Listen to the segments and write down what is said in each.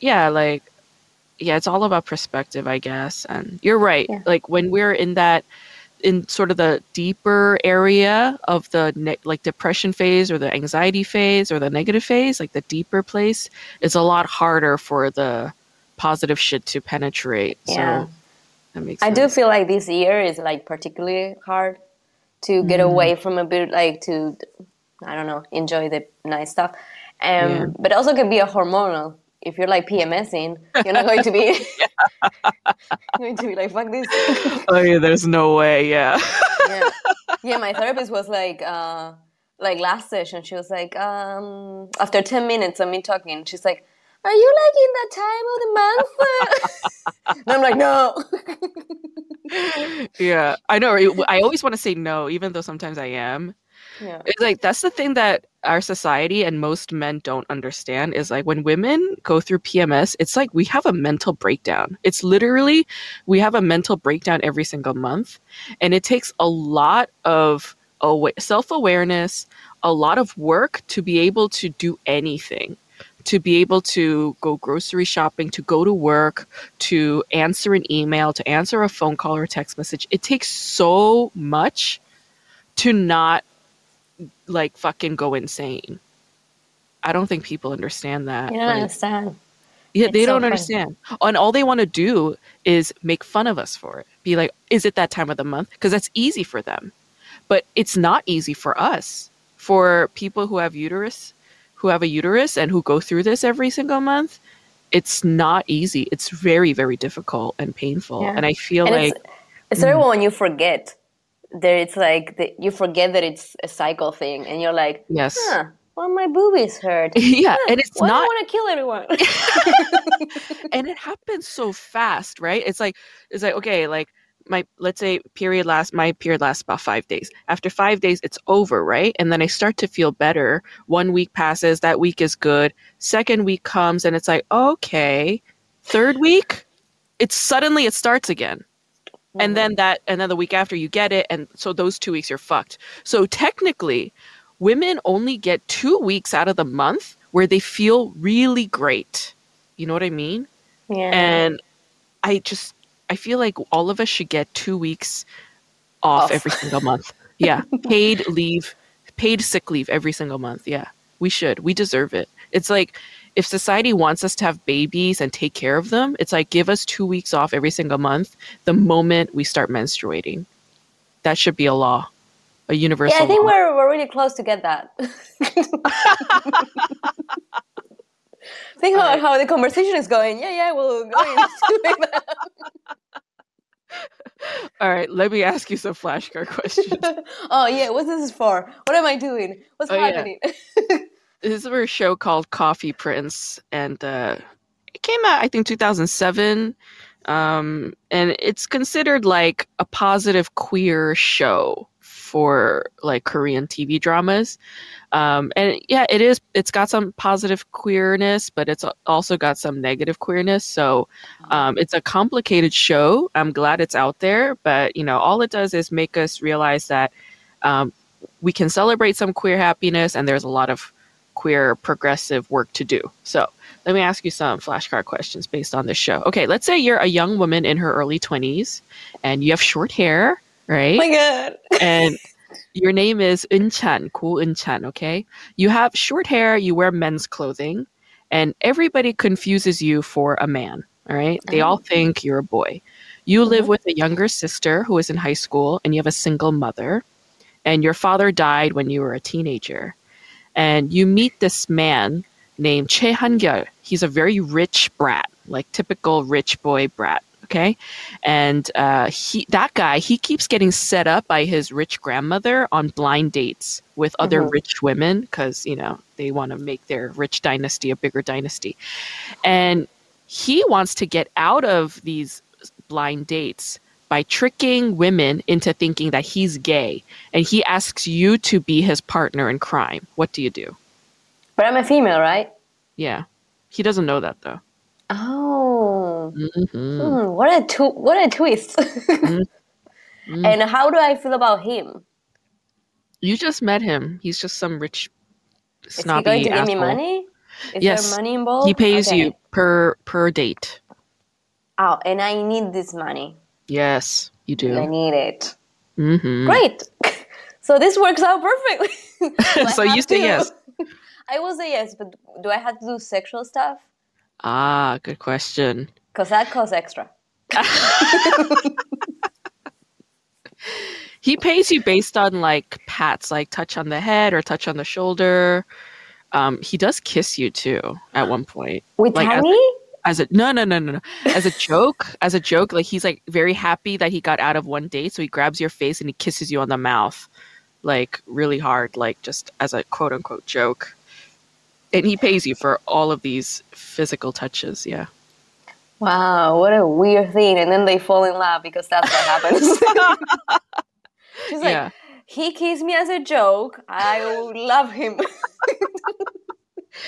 yeah, like yeah, it's all about perspective, I guess. And you're right. Yeah. Like when we're in that in sort of the deeper area of the ne- like depression phase or the anxiety phase or the negative phase, like the deeper place, it's a lot harder for the positive shit to penetrate. Yeah. So that makes I sense. do feel like this year is like particularly hard to get Mm. away from a bit, like to, I don't know, enjoy the nice stuff. Um, Yeah. But also can be a hormonal. If you're like PMSing, you're not going to be going to be like fuck this. oh yeah, there's no way. Yeah. yeah, yeah. My therapist was like, uh, like last session, she was like, um, after ten minutes of me talking, she's like, "Are you like in that time of the month?" and I'm like, "No." yeah, I know. I always want to say no, even though sometimes I am. Yeah. It's like that's the thing that our society and most men don't understand is like when women go through PMS, it's like we have a mental breakdown. It's literally we have a mental breakdown every single month, and it takes a lot of awa- self-awareness, a lot of work to be able to do anything. To be able to go grocery shopping, to go to work, to answer an email, to answer a phone call or text message. It takes so much to not like fucking go insane. I don't think people understand that. You don't Like, understand. yeah, It's they so don't funny. understand. And all they want to do is make fun of us for it. Be like, is it that time of the month? Because that's easy for them. But it's not easy for us. For people who have uterus, who have a uterus and who go through this every single month, it's not easy. It's very, very difficult and painful. Yeah. And I feel And like it's, it's terrible mm. when you forget that it's like the, you forget that it's a cycle thing, and you're like, yes. huh, well, my boobies hurt. yeah. And it's not. Why do I not want to kill everyone? and it happens so fast, right? It's like it's like okay, like my let's say period lasts my period lasts about five days. After five days, it's over, right? And then I start to feel better. One week passes, that week is good. Second week comes, and it's like okay. Third week, it's suddenly it starts again. And then mm-hmm. that, and then the week after you get it, and so those two weeks you're fucked. So technically, women only get two weeks out of the month where they feel really great. You know what I mean? yeah. and i just i feel like all of us should get two weeks off, Off. every single month yeah paid leave paid sick leave every single month yeah we should we deserve it it's like if society wants us to have babies and take care of them it's like give us two weeks off every single month the moment we start menstruating that should be a law a universal yeah, I think law. we're we're really close to get that. think about Alright. how the conversation is going. Yeah, yeah, we'll go into that. all right let me ask you some flashcard questions oh yeah, what's this for? What am I doing? What's Oh, yeah. This is a show called Coffee Prince, and uh, it came out I think 2007, um, and it's considered like a positive queer show for like Korean TV dramas. Um, and yeah, it is. It's got some positive queerness, but it's also got some negative queerness. So um, it's a complicated show. I'm glad it's out there, but you know, all it does is make us realize that um, we can celebrate some queer happiness, and there's a lot of queer progressive work to do. So let me ask you some flashcard questions based on this show. Okay, let's say you're a young woman in her early 20s, and you have short hair, right? Oh my god. and your name is Unchan, Ko Unchan, okay? You have short hair, you wear men's clothing, and everybody confuses you for a man, all right? They all oh. think you're a boy. You live mm-hmm. with a younger sister who is in high school, and you have a single mother, and your father died when you were a teenager. And you meet this man named Che Han-gyul. He's a very rich brat, like typical rich boy brat. Okay, and uh, he that guy he keeps getting set up by his rich grandmother on blind dates with other Mhm. rich women because you know they want to make their rich dynasty a bigger dynasty, and he wants to get out of these blind dates by tricking women into thinking that he's gay, and he asks you to be his partner in crime. What do you do? But I'm a female, right? Yeah, he doesn't know that though. Oh. Mhm. Hmm, what a tw- what a twist. Mm. And how do I feel about him? You just met him. He's just some rich snobby Is going to give me money? Is Yes, there money involved? He pays Okay. you per per date. Oh, and I need this money. Yes, you do. I need it. hmm Great. So this works out perfectly. I So you say to- yes. I will say yes, but do I have to do sexual stuff? Ah, good question. Because that costs extra. He pays you based on like pats, like touch on the head or touch on the shoulder. Um, he does kiss you too at one point. With Like, Tiny? As a no no no no no. As a joke, as a joke, like he's like very happy that he got out of one date, so he grabs your face and he kisses you on the mouth, like really hard, like just as a quote unquote joke. And he pays you for all of these physical touches. Yeah. Wow, what a weird thing. And then they fall in love because that's what happens. She's like, yeah. he kissed me as a joke. I love him.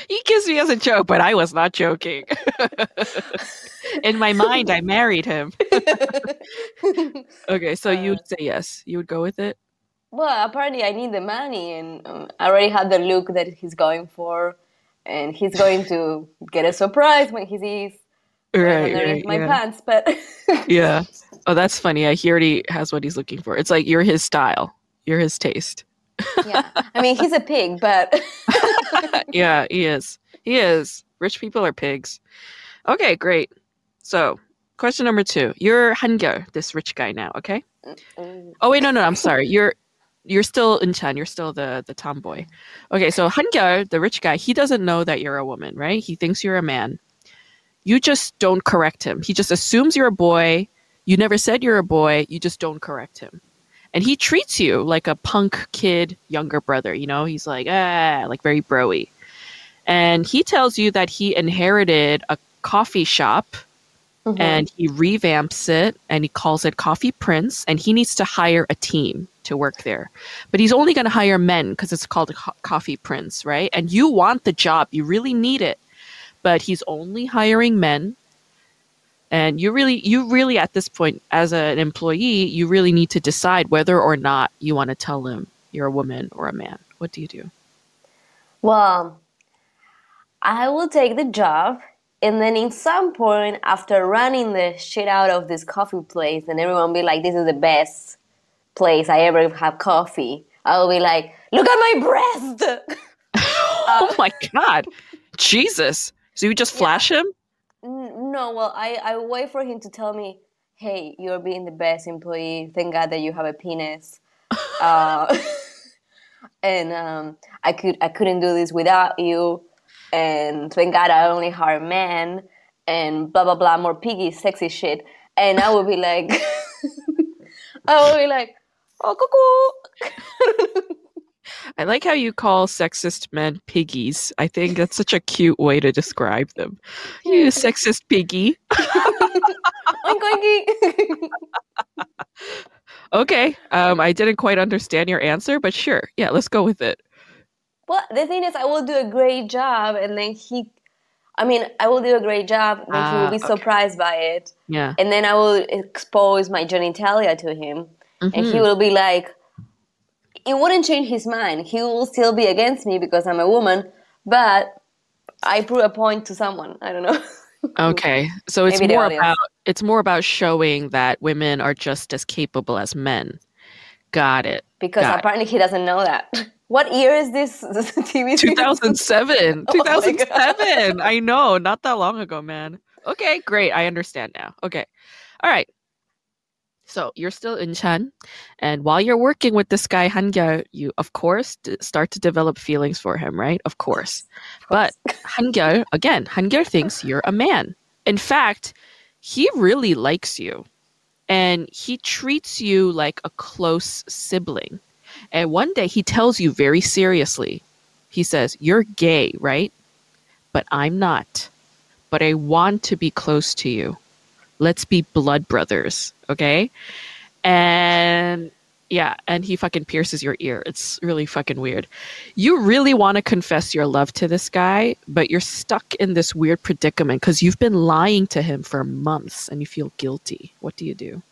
He kissed me as a joke, but I was not joking. In my mind, I married him. Okay, so you Uh, would say yes. You would go with it? well, apparently I need the money, and um, I already have the look that he's going for, and he's going to get a surprise when he sees Right, right. my yeah. pants. But yeah. Oh, that's funny. I he already has what he's looking for. It's like you're his style. You're his taste. Yeah, I mean he's a pig, but yeah, he is. He is. Rich people are pigs. Okay, great. So, question number two. You're Hangyo, this rich guy now, okay? Mm, Oh wait, no, no, I'm sorry. You're you're still Un Chan. You're still the the tomboy. Okay, so Hangyo, the rich guy, he doesn't know that you're a woman, right? He thinks you're a man. You just don't correct him. He just assumes you're a boy. You never said you're a boy. You just don't correct him. And he treats you like a punk kid younger brother, you know? He's like, ah, like very broy. And he tells you that he inherited a coffee shop mhm. and he revamps it and he calls it Coffee Prince and he needs to hire a team to work there. But he's only going to hire men because it's called Co- Coffee Prince, right? And you want the job, you really need it. But he's only hiring men. And you really you really at this point as an employee, you really need to decide whether or not you want to tell him you're a woman or a man. What do you do? Well, I will take the job, and then in some point, after running the shit out of this coffee place, and everyone be like, "This is the best place I ever have coffee," I will be like, "Look at my breast." oh my god. Jesus. So you just flash him? No, well, I I wait for him to tell me, "Hey, you're being the best employee. Thank God that you have a penis." uh, and um, I could I couldn't do this without you. And thank God I only hire men and blah blah blah more piggy sexy shit. And I would be like, I would be like, oh cuckoo. I like how you call sexist men piggies. I think that's such a cute way to describe them. You sexist piggy. Okay. Um, I didn't quite understand your answer, but sure. Yeah, let's go with it. Well, the thing is, I will do a great job, and then he, I mean, I will do a great job, then he Ah, will be okay. surprised by it, Yeah. and then I will expose my genitalia to him, and he Mhm. will be like, it wouldn't change his mind. He will still be against me because I'm a woman, but I prove a point to someone. I don't know. Okay. So it's Maybe more about it's more about showing that women are just as capable as men. Got it. because Got it. apparently he doesn't know that. What year is this, this TV? series? 2007. Oh my God. 2007. I know, not that long ago, man. Okay, great. I understand now. Okay. All right. So you're still Un Chan, and while you're working with this guy Hangyo, you of course d- start to develop feelings for him, right? Of course. But Hangyo, again, Hangyo thinks you're a man. In fact, he really likes you, and he treats you like a close sibling. And one day he tells you very seriously, he says, You're gay, right? But I'm not. But I want to be close to you. Let's be blood brothers, okay? And yeah, and he fucking pierces your ear. It's really fucking weird. You really want to confess your love to this guy, but you're stuck in this weird predicament because you've been lying to him for months and you feel guilty. What do you do?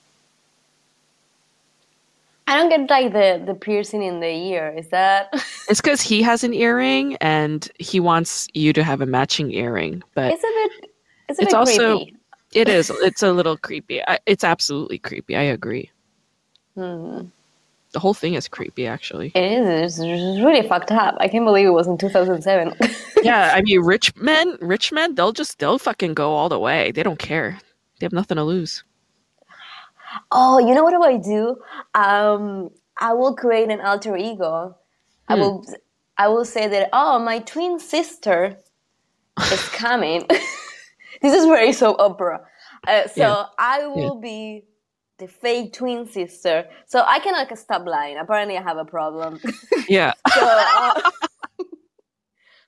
I don't get like the the piercing in the ear. Is that? It's because he has an earring and he wants you to have a matching earring, but It's a bit. It's a It's bit also- creepy. It is. It's a little creepy. I, it's absolutely creepy. I agree. Hmm. The whole thing is creepy, actually. It is. It's really fucked up. I can't believe it was in 2007. yeah, I mean, rich men, rich men, they'll just they'll fucking go all the way. They don't care. They have nothing to lose. oh, you know what do I do? Um, I will create an alter ego. I Hmm. will. I will say that. Oh, my twin sister is coming. this is very soap opera. Uh, so Yeah. I will be the fake twin sister. So I cannot stop lying. Apparently, I have a problem. Yeah. so, uh,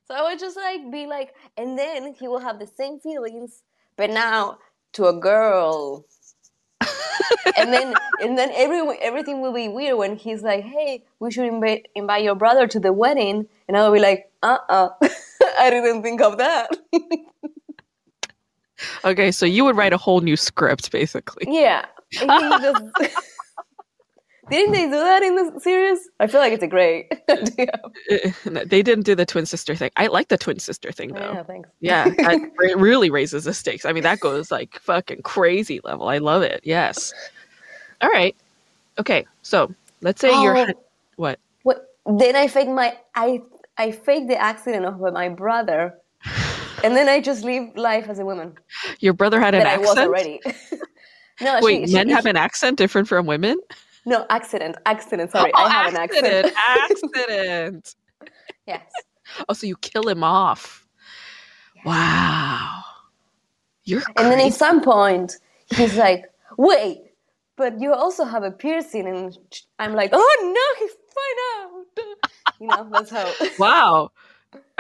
so I would just like be like, and then he will have the same feelings, but now to a girl. and then and then everyone everything will be weird when he's like, "Hey, we should invite invite your brother to the wedding," and I will be like, "Uh, uh I didn't think of that." Okay, so you would write a whole new script, basically. yeah, just- didn't they do that in the series? I feel like it's a great idea. Uh, They didn't do the twin sister thing. I like the twin sister thing though. Yeah, thanks. Yeah, that re- really raises the stakes. I mean, that goes like fucking crazy level. I love it. Yes. All right. Okay. So let's say you're Oh. what? What? Then I fake my I I fake the accident of my brother, and then I just live life as a woman Your brother had an that I was accent. already. no, Wait, she, men she, have an accent different from women? no accident. Accident. Sorry, Oh, I have an accent. accident. Accident. Yes. Oh, so you kill him off. Wow. You're And then at some point, he's like, "Wait, but you also have a piercing," and I'm like, "Oh no, he's fine out." You know, that's how. wow.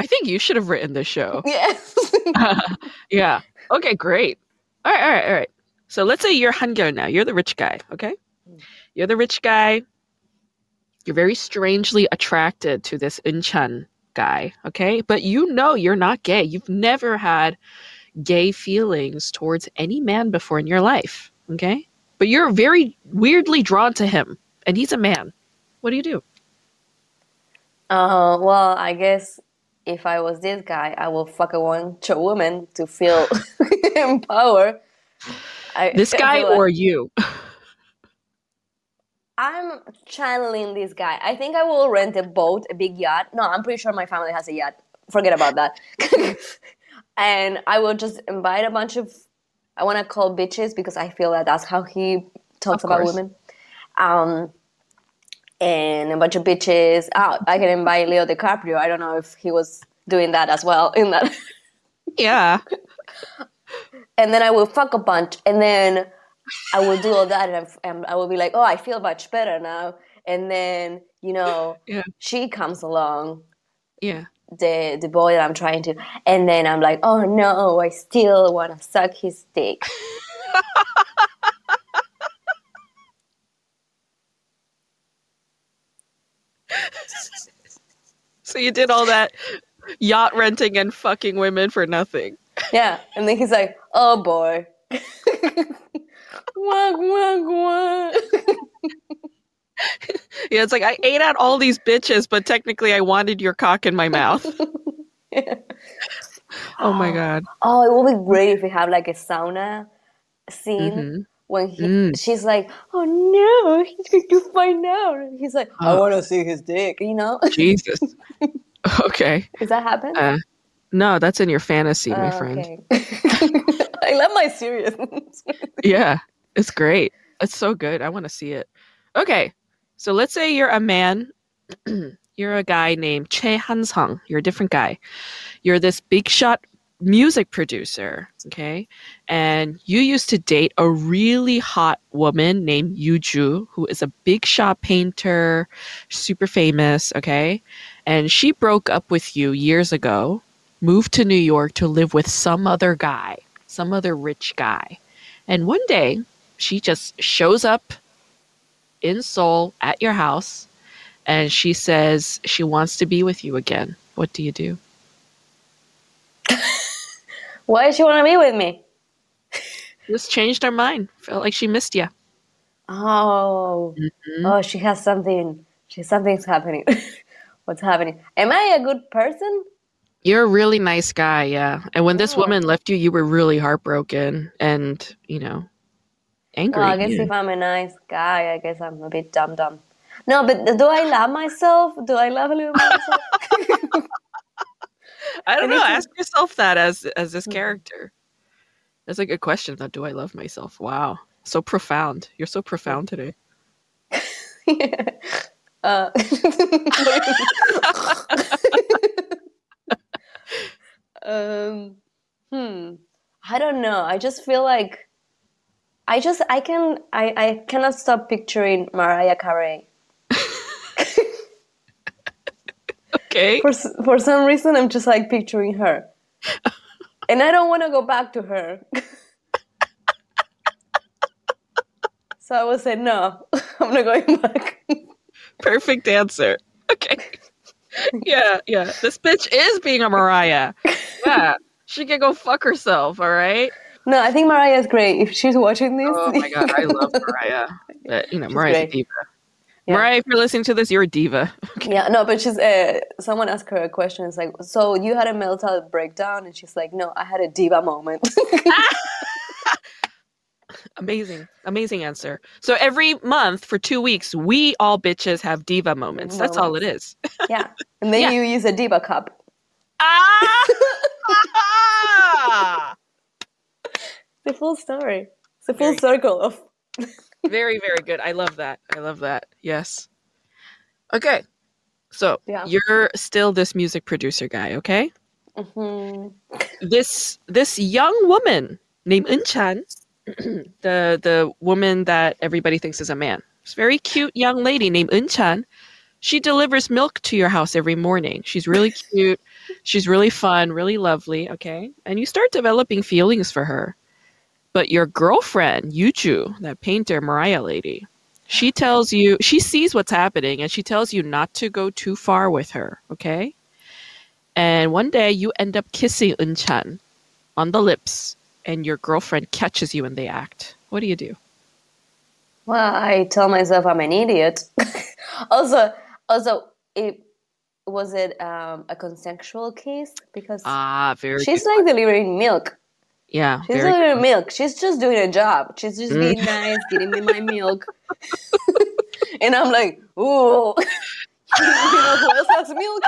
I think you should have written this show. yes. yeah. Okay, great. All right, all right, all right. So let's say you're Hangyo now. You're the rich guy, okay? You're the rich guy. You're very strangely attracted to this Unchan guy, okay? But you know you're not gay. You've never had gay feelings towards any man before in your life, okay? But you're very weirdly drawn to him, and he's a man. What do you do? Uh, well, I guess if I was this guy, I will fuck a bunch of women to feel empowered. I, This guy like- or you? I'm channeling this guy. I think I will rent a boat, a big yacht. No, I'm pretty sure my family has a yacht. Forget about that. and I will just invite a bunch of, I want to call bitches because I feel that that's how he talks about women. Um, and a bunch of bitches. Oh, I can invite Leo DiCaprio. I don't know if he was doing that as well in that. yeah. and then I will fuck a bunch, and then I will do all that, and, and I will be like, oh, I feel much better now. And then you know, Yeah. she comes along, Yeah. the the boy that I'm trying to, and then I'm like, oh no, I still want to suck his dick. So you did all that yacht renting and fucking women for nothing. Yeah, and then he's like, oh boy. Yeah, it's like I ate out all these bitches, but technically I wanted your cock in my mouth. oh my god. Oh, it would be great if we have like a sauna scene Mhm. When he, Mm. she's like, "Oh no, he's going to find out." And he's like, "I want to see his dick." You know, Jesus. Okay. does that happen? Uh, no, that's in your fantasy, my Oh, friend. okay. I love my seriousness. Yeah, it's great. It's so good. I want to see it. Okay, so let's say you're a man. you're a guy named Che Hansung. You're a different guy. You're this big shot music producer. Okay, and you used to date a really hot woman named Yuju, who is a big shot painter, super famous. Okay, and she broke up with you years ago. Moved to New York to live with some other guy, some other rich guy. And one day, she just shows up in Seoul at your house and she says she wants to be with you again. What do you do? Why does she want to be with me? Just changed her mind. Felt like she missed you. Oh, Mhm. oh, she has something. She something's happening. What's happening? Am I a good person? You're a really nice guy, yeah. And when this Oh. woman left you, you were really heartbroken and, you know, angry. Well, I guess yeah. if I'm a nice guy, I guess I'm a bit dumb dumb. No, but do I love myself? Do I love a little myself? I don't And know. Ask yourself that as as this Mhm. character. That's a good question. Though, do I love myself? Wow, so profound. You're so profound today. uh, um, hmm. I don't know. I just feel like I just I can I I cannot stop picturing Mariah Carey. Okay. For for some reason, I'm just like picturing her, and I don't want to go back to her. so I would say no. I'm not going back. Perfect answer. Okay. yeah, yeah. This bitch is being a Mariah. Yeah. She can go fuck herself, all right? No, I think Mariah is great. If she's watching this, Oh my god, I love Mariah. But, you know, She's Mariah's a diva. Yeah. Mariah, if you're listening to this, you're a diva. Yeah, no, but she's. Uh, someone asked her a question. It's like, so you had a meltdown breakdown, and she's like, no, I had a diva moment. Amazing. Amazing answer. So every month for two weeks, we all bitches have diva moments. That's all it is. yeah, and then Yeah. you use a diva cup. Ah! The full story. It's a full circle of. Very, very good. I love that. I love that. Yes. Okay. So Yeah. you're still this music producer guy, okay? Mhm. This this young woman named Un Chan, the the woman that everybody thinks is a man. This very cute young lady named Un Chan. She delivers milk to your house every morning. She's really cute. She's really fun, really lovely, okay? And you start developing feelings for her. But your girlfriend, Yuju, that painter Mariah lady, she tells you, she sees what's happening and she tells you not to go too far with her, okay? And one day you end up kissing Un Chan on the lips and your girlfriend catches you in the act. What do you do? Well, I tell myself I'm an idiot. also, also, it was it um, a consensual kiss because Ah, very she's good. like delivering milk. Yeah, She's very delivering milk. She's just doing a job. She's just Mm. being nice, giving me my milk, and I'm like, ooh, you know who else has milk?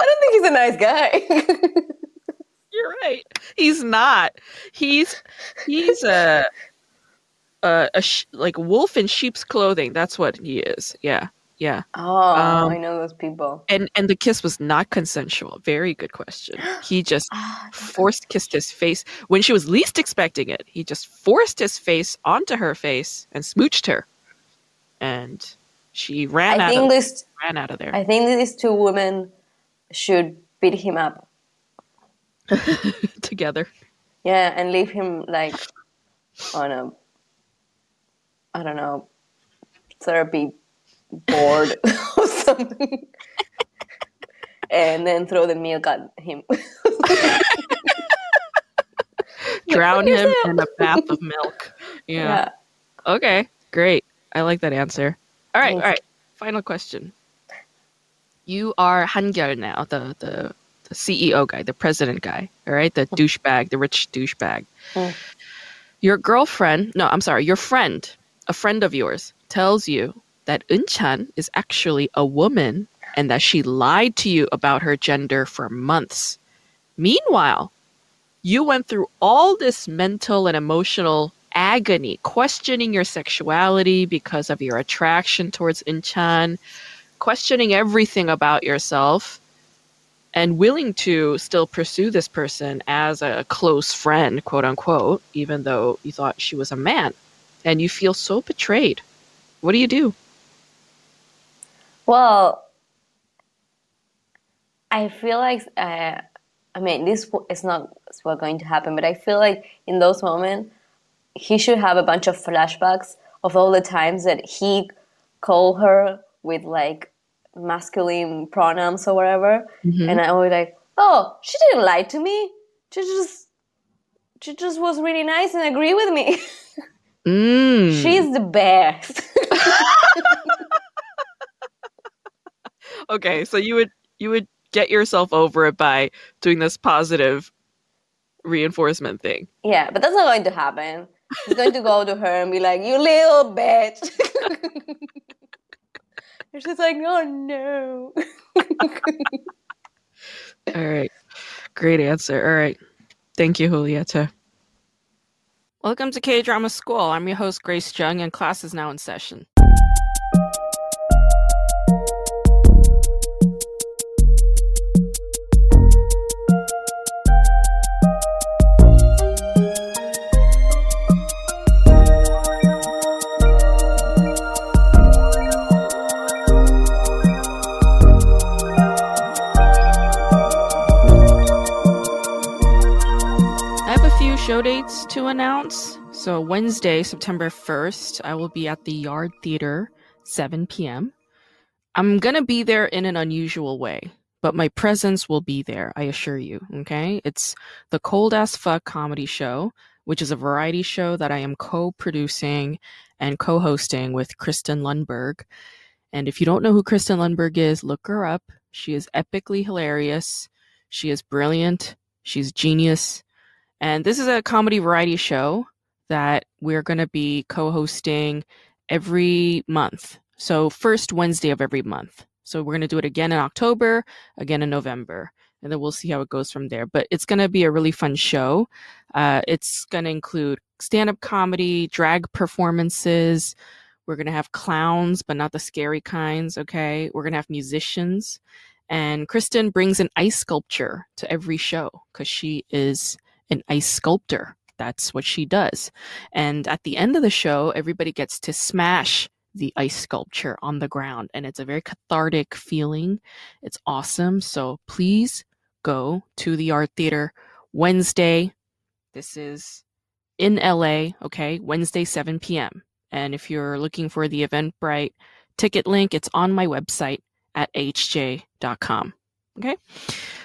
I don't think he's a nice guy. You're right. He's not. He's he's a a, a sh- like wolf in sheep's clothing. That's what he is. Yeah, yeah. oh, Um, I know those people. And and the kiss was not consensual. Very good question. He just Ah, forced kissed his face when she was least expecting it. He just forced his face onto her face and smooched her, and she ran I out think of this. ran out of there I think these two women should beat him up. together. Yeah, and leave him like on a I don't know therapy board or something. and then throw the milk at him. Drown him in a bath of milk. yeah. yeah. Okay, great. I like that answer. All right, all Thanks. right. Final question. You are Hangyal now, the, the the CEO guy, the president guy. All right, the douchebag, the rich douchebag. Mm. Your girlfriend, no, I'm sorry, your friend, a friend of yours, tells you that Unchan is actually a woman and that she lied to you about her gender for months. Meanwhile, you went through all this mental and emotional agony, questioning your sexuality because of your attraction towards Unchan, questioning everything about yourself, and willing to still pursue this person as a close friend, quote unquote, even though you thought she was a man. And you feel so betrayed. What do you do? Well, I feel like uh, I mean this is not what's going to happen, but I feel like in those moments he should have a bunch of flashbacks of all the times that he called her with like masculine pronouns or whatever, and I was like, oh, she didn't lie to me. She just she just was really nice and agree with me. Mm. She's the best. okay, so you would you would get yourself over it by doing this positive reinforcement thing. yeah, but that's not going to happen. He's going to go to her and be like, "You little bitch." and she's like, "Oh no." All right. Great answer. All right. Thank you, Julieta. Welcome to K Drama School. I'm your host, Grace Jung, and class is now in session. Dates to announce. So, Wednesday, September 1st, I will be at the Yard Theater, 7 p.m. I'm going to be there in an unusual way, but my presence will be there, I assure you. Okay? It's the Cold Ass Fuck comedy show, which is a variety show that I am co producing and co hosting with Kristen Lundberg. And if you don't know who Kristen Lundberg is, look her up. She is epically hilarious. She is brilliant. She's genius. And this is a comedy variety show that we're going to be co hosting every month. So, first Wednesday of every month. So, we're going to do it again in October, again in November, and then we'll see how it goes from there. But it's going to be a really fun show. Uh, it's going to include stand up comedy, drag performances. We're going to have clowns, but not the scary kinds. Okay. We're going to have musicians. And Kristen brings an ice sculpture to every show because she is an ice sculptor. That's what she does. And at the end of the show, everybody gets to smash the ice sculpture on the ground. And it's a very cathartic feeling. It's awesome. So please go to the art theater Wednesday. This is in LA, okay? Wednesday, 7 p.m. And if you're looking for the Eventbrite ticket link, it's on my website at hj.com. Okay.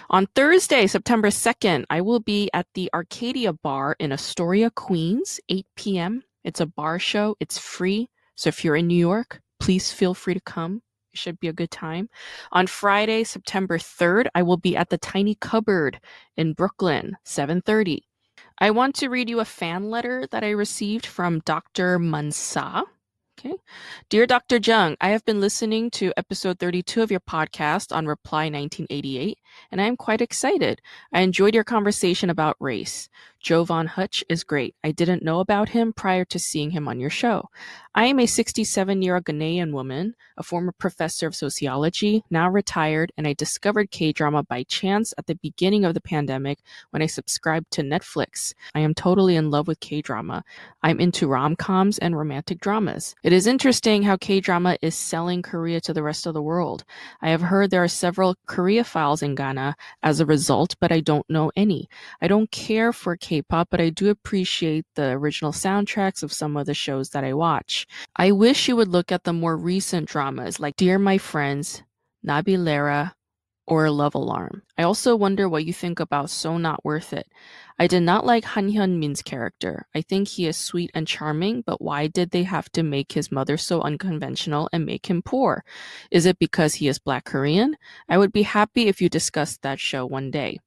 On Thursday, September 2nd, I will be at the Arcadia Bar in Astoria, Queens, 8 p.m. It's a bar show, it's free. So if you're in New York, please feel free to come. It should be a good time. On Friday, September 3rd, I will be at the Tiny Cupboard in Brooklyn, 7:30. I want to read you a fan letter that I received from Dr. Mansa. Okay. Dear Dr. Jung, I have been listening to episode 32 of your podcast on Reply 1988, and I am quite excited. I enjoyed your conversation about race. Jovan Hutch is great. I didn't know about him prior to seeing him on your show. I am a 67 year old Ghanaian woman, a former professor of sociology, now retired, and I discovered K drama by chance at the beginning of the pandemic when I subscribed to Netflix. I am totally in love with K drama. I'm into rom coms and romantic dramas. It is interesting how K drama is selling Korea to the rest of the world. I have heard there are several Koreaphiles in Ghana as a result, but I don't know any. I don't care for K pop, but I do appreciate the original soundtracks of some of the shows that I watch. I wish you would look at the more recent dramas like Dear My Friends, Nabilera, or Love Alarm. I also wonder what you think about So Not Worth It. I did not like Han Hyun Min's character. I think he is sweet and charming, but why did they have to make his mother so unconventional and make him poor? Is it because he is Black Korean? I would be happy if you discussed that show one day.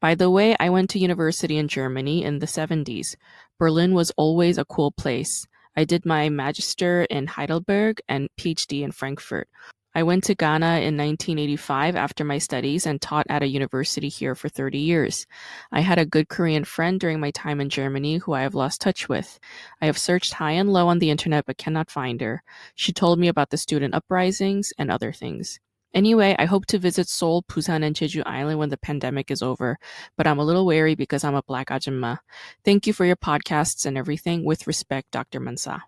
By the way, I went to university in Germany in the 70s. Berlin was always a cool place. I did my magister in Heidelberg and PhD in Frankfurt. I went to Ghana in 1985 after my studies and taught at a university here for 30 years. I had a good Korean friend during my time in Germany who I have lost touch with. I have searched high and low on the internet but cannot find her. She told me about the student uprisings and other things. Anyway, I hope to visit Seoul, Busan, and Jeju Island when the pandemic is over, but I'm a little wary because I'm a black ajumma. Thank you for your podcasts and everything. With respect, Dr. Mansa.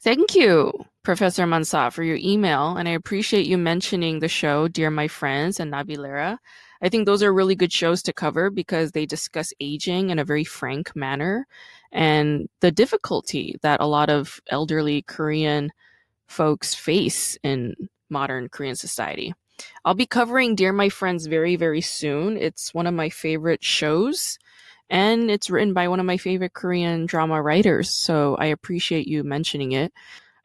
Thank you, Professor Mansa, for your email, and I appreciate you mentioning the show Dear My Friends and Nabilera. I think those are really good shows to cover because they discuss aging in a very frank manner and the difficulty that a lot of elderly Korean folks face in modern Korean society. I'll be covering Dear My Friends very, very soon. It's one of my favorite shows. and it's written by one of my favorite Korean drama writers. So I appreciate you mentioning it.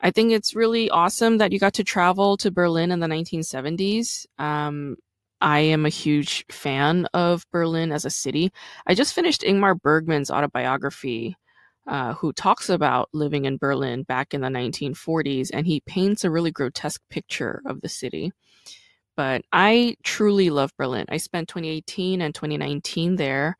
I think it's really awesome that you got to travel to Berlin in the 1970s. Um, I am a huge fan of Berlin as a city. I just finished Ingmar Bergman's autobiography, uh, who talks about living in Berlin back in the 1940s, and he paints a really grotesque picture of the city. But I truly love Berlin. I spent 2018 and 2019 there,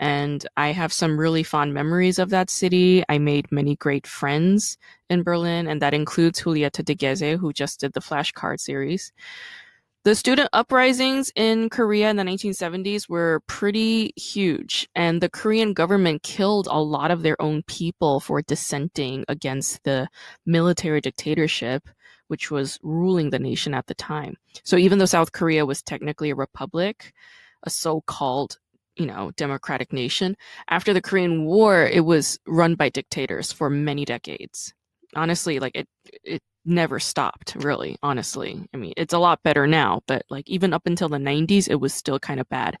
and I have some really fond memories of that city. I made many great friends in Berlin, and that includes Julieta de Geze, who just did the flashcard series. The student uprisings in Korea in the 1970s were pretty huge, and the Korean government killed a lot of their own people for dissenting against the military dictatorship, which was ruling the nation at the time. So even though South Korea was technically a republic, a so-called you know, democratic nation. After the Korean War, it was run by dictators for many decades. Honestly, like it, it never stopped really honestly. I mean it's a lot better now but like even up until the 90s it was still kind of bad.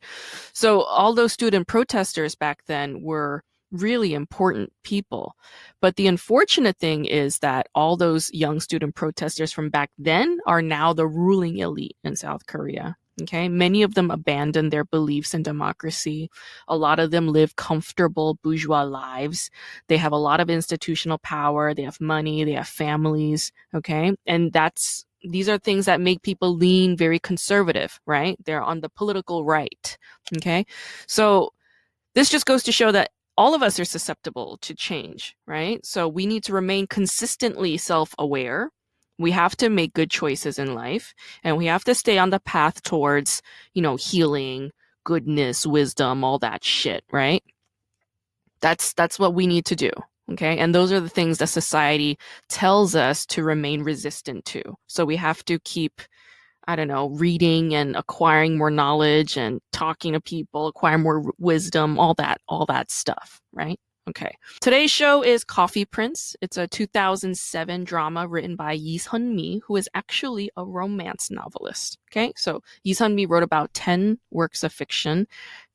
So all those student protesters back then were really important people. But the unfortunate thing is that all those young student protesters from back then are now the ruling elite in south korea Okay. Many of them abandon their beliefs in democracy. A lot of them live comfortable bourgeois lives. They have a lot of institutional power. They have money. They have families. Okay. And that's, these are things that make people lean very conservative, right? They're on the political right. Okay. So this just goes to show that all of us are susceptible to change, right? So we need to remain consistently self aware we have to make good choices in life and we have to stay on the path towards, you know, healing, goodness, wisdom, all that shit, right? That's that's what we need to do. Okay? And those are the things that society tells us to remain resistant to. So we have to keep I don't know, reading and acquiring more knowledge and talking to people, acquire more wisdom, all that, all that stuff, right? Okay. Today's show is Coffee Prince. It's a 2007 drama written by Yi Sun-mi, who is actually a romance novelist. Okay. So Yi Sun-mi wrote about 10 works of fiction.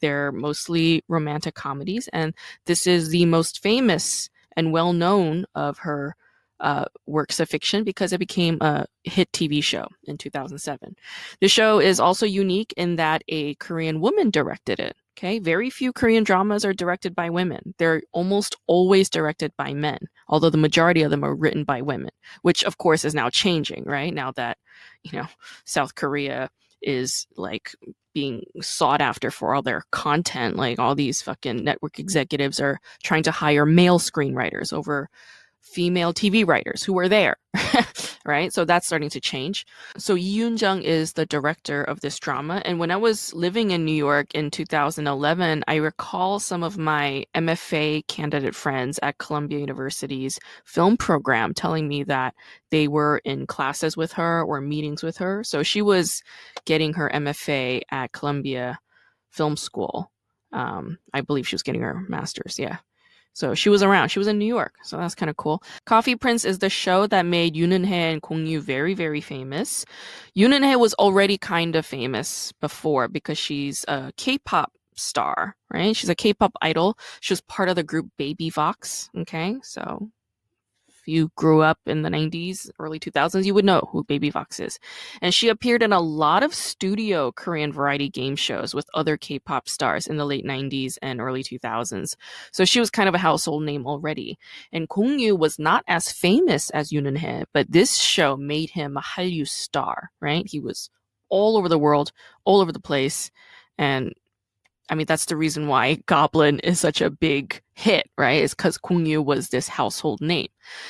They're mostly romantic comedies. And this is the most famous and well known of her uh, works of fiction because it became a hit TV show in 2007. The show is also unique in that a Korean woman directed it. Okay, very few Korean dramas are directed by women. They're almost always directed by men, although the majority of them are written by women, which of course is now changing, right? Now that, you know, South Korea is like being sought after for all their content. Like all these fucking network executives are trying to hire male screenwriters over female TV writers who were there, right? So that's starting to change. So Yoon Jung is the director of this drama. And when I was living in New York in 2011, I recall some of my MFA candidate friends at Columbia University's film program telling me that they were in classes with her or meetings with her. So she was getting her MFA at Columbia Film School. Um, I believe she was getting her master's. Yeah. So she was around. She was in New York. So that's kind of cool. Coffee Prince is the show that made Yoon Eun-hye and Kong Yu very, very famous. Yoon Eun-hye was already kind of famous before because she's a K-pop star, right? She's a K-pop idol. She was part of the group Baby Vox. Okay. So you grew up in the 90s, early 2000s, you would know who Baby Vox is. And she appeared in a lot of studio Korean variety game shows with other K-pop stars in the late 90s and early 2000s. So she was kind of a household name already. And Kong Yu was not as famous as Yoon Eun-hye, but this show made him a Hallyu star, right? He was all over the world, all over the place. And I mean, that's the reason why Goblin is such a big hit, right? Is because Kong Yu was this household name.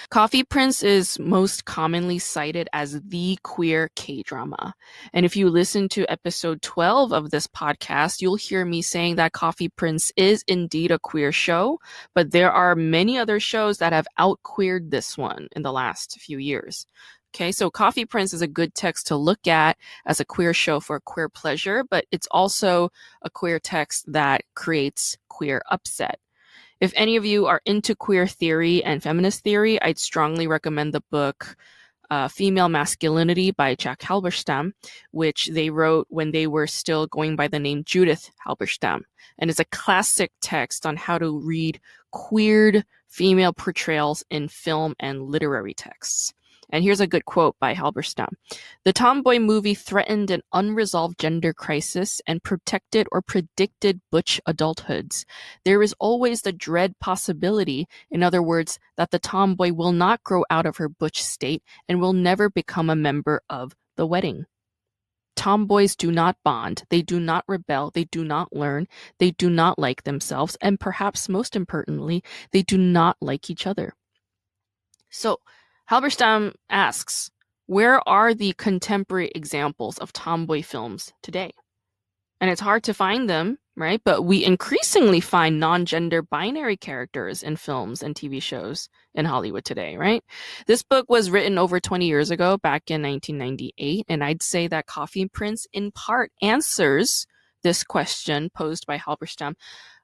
Coffee Prince is most commonly cited as the queer K-drama. And if you listen to episode 12 of this podcast, you'll hear me saying that Coffee Prince is indeed a queer show, but there are many other shows that have out-queered this one in the last few years. Okay, so Coffee Prince is a good text to look at as a queer show for queer pleasure, but it's also a queer text that creates queer upset. If any of you are into queer theory and feminist theory, I'd strongly recommend the book uh, Female Masculinity by Jack Halberstam, which they wrote when they were still going by the name Judith Halberstam. And it's a classic text on how to read queered female portrayals in film and literary texts. And here's a good quote by Halberstam. The Tomboy movie threatened an unresolved gender crisis and protected or predicted butch adulthoods. There is always the dread possibility, in other words, that the tomboy will not grow out of her butch state and will never become a member of the wedding. Tomboys do not bond, they do not rebel, they do not learn, they do not like themselves, and perhaps most importantly, they do not like each other. So, Halberstam asks, where are the contemporary examples of tomboy films today? And it's hard to find them, right? But we increasingly find non gender binary characters in films and TV shows in Hollywood today, right? This book was written over 20 years ago, back in 1998. And I'd say that Coffee Prince, in part, answers this question posed by Halberstam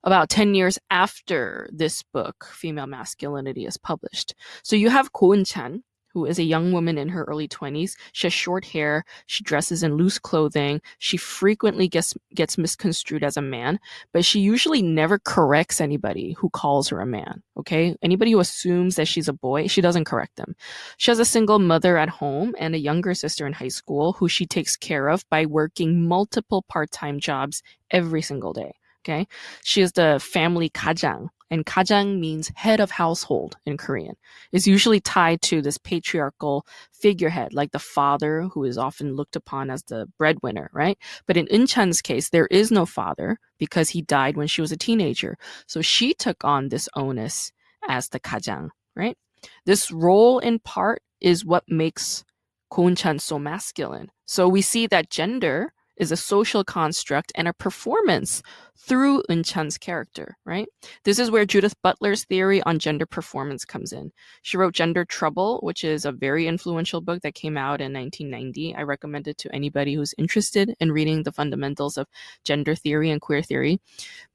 about 10 years after this book, Female Masculinity, is published. So you have Ko Eun-chan, who is a young woman in her early 20s. She has short hair. She dresses in loose clothing. She frequently gets gets misconstrued as a man, but she usually never corrects anybody who calls her a man. Okay? Anybody who assumes that she's a boy, she doesn't correct them. She has a single mother at home and a younger sister in high school who she takes care of by working multiple part-time jobs every single day. Okay? She is the family kajang, and kajang means head of household in Korean. It's usually tied to this patriarchal figurehead, like the father who is often looked upon as the breadwinner, right? But in Eun-chan's case, there is no father because he died when she was a teenager. So she took on this onus as the kajang, right? This role in part is what makes Ko Eun-chan so masculine. So we see that gender is a social construct and a performance through Eun-chan's character, right? This is where Judith Butler's theory on gender performance comes in. She wrote Gender Trouble, which is a very influential book that came out in 1990. I recommend it to anybody who's interested in reading the fundamentals of gender theory and queer theory.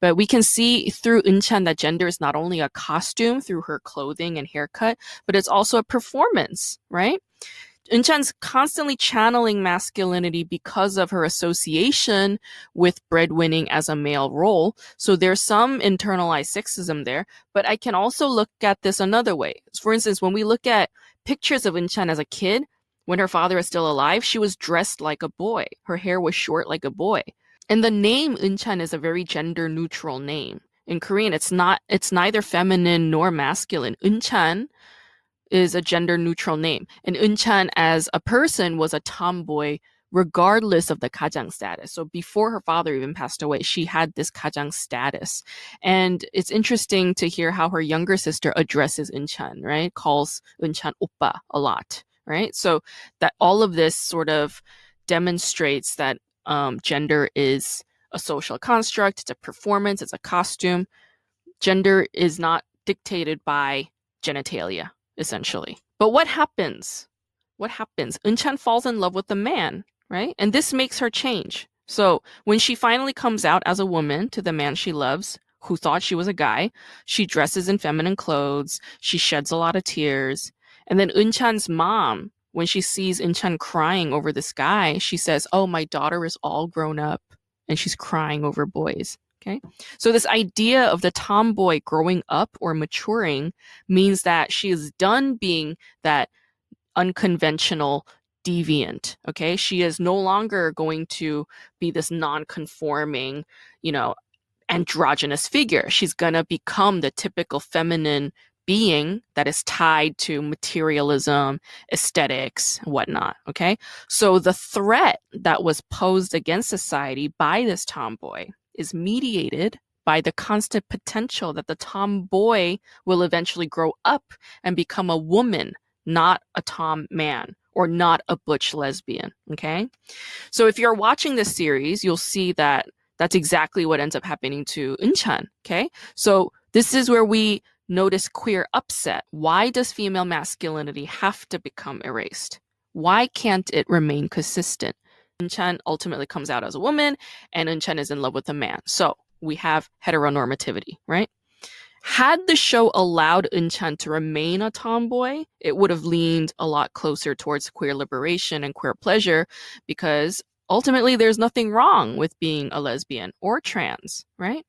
But we can see through Eun-chan that gender is not only a costume through her clothing and haircut, but it's also a performance, right? Eun-chan's constantly channeling masculinity because of her association with breadwinning as a male role. So there's some internalized sexism there, but I can also look at this another way. For instance, when we look at pictures of Eun-chan as a kid, when her father is still alive, she was dressed like a boy. Her hair was short like a boy. And the name Eun-chan is a very gender neutral name. In Korean, it's not, it's neither feminine nor masculine. Eun-chan is a gender neutral name. And Eun-chan as a person was a tomboy regardless of the kajang status. So before her father even passed away, she had this kajang status. And it's interesting to hear how her younger sister addresses Eun-chan, right? Calls Eun-chan oppa a lot, right? So that all of this sort of demonstrates that um, gender is a social construct, it's a performance, it's a costume. Gender is not dictated by genitalia, essentially. But what happens? What happens? Eun-chan falls in love with the man, right? And this makes her change. So when she finally comes out as a woman to the man she loves, who thought she was a guy, she dresses in feminine clothes, she sheds a lot of tears. And then Eun-chan's mom, when she sees Eun-chan crying over this guy, she says, Oh, my daughter is all grown up and she's crying over boys. Okay. So this idea of the tomboy growing up or maturing means that she is done being that unconventional deviant. Okay. She is no longer going to be this non-conforming, you know, androgynous figure. She's going to become the typical feminine being that is tied to materialism, aesthetics, whatnot. Okay. So the threat that was posed against society by this tomboy is mediated by the constant potential that the tomboy will eventually grow up and become a woman, not a tom man or not a butch lesbian. Okay. So if you're watching this series, you'll see that that's exactly what ends up happening to Eun-chan. Okay. So this is where we notice queer upset. Why does female masculinity have to become erased? Why can't it remain consistent? Eun-chan ultimately comes out as a woman and Eun-chan is in love with a man. So we have heteronormativity, right? Had the show allowed Eun-chan to remain a tomboy, it would have leaned a lot closer towards queer liberation and queer pleasure because ultimately there's nothing wrong with being a lesbian or trans, right?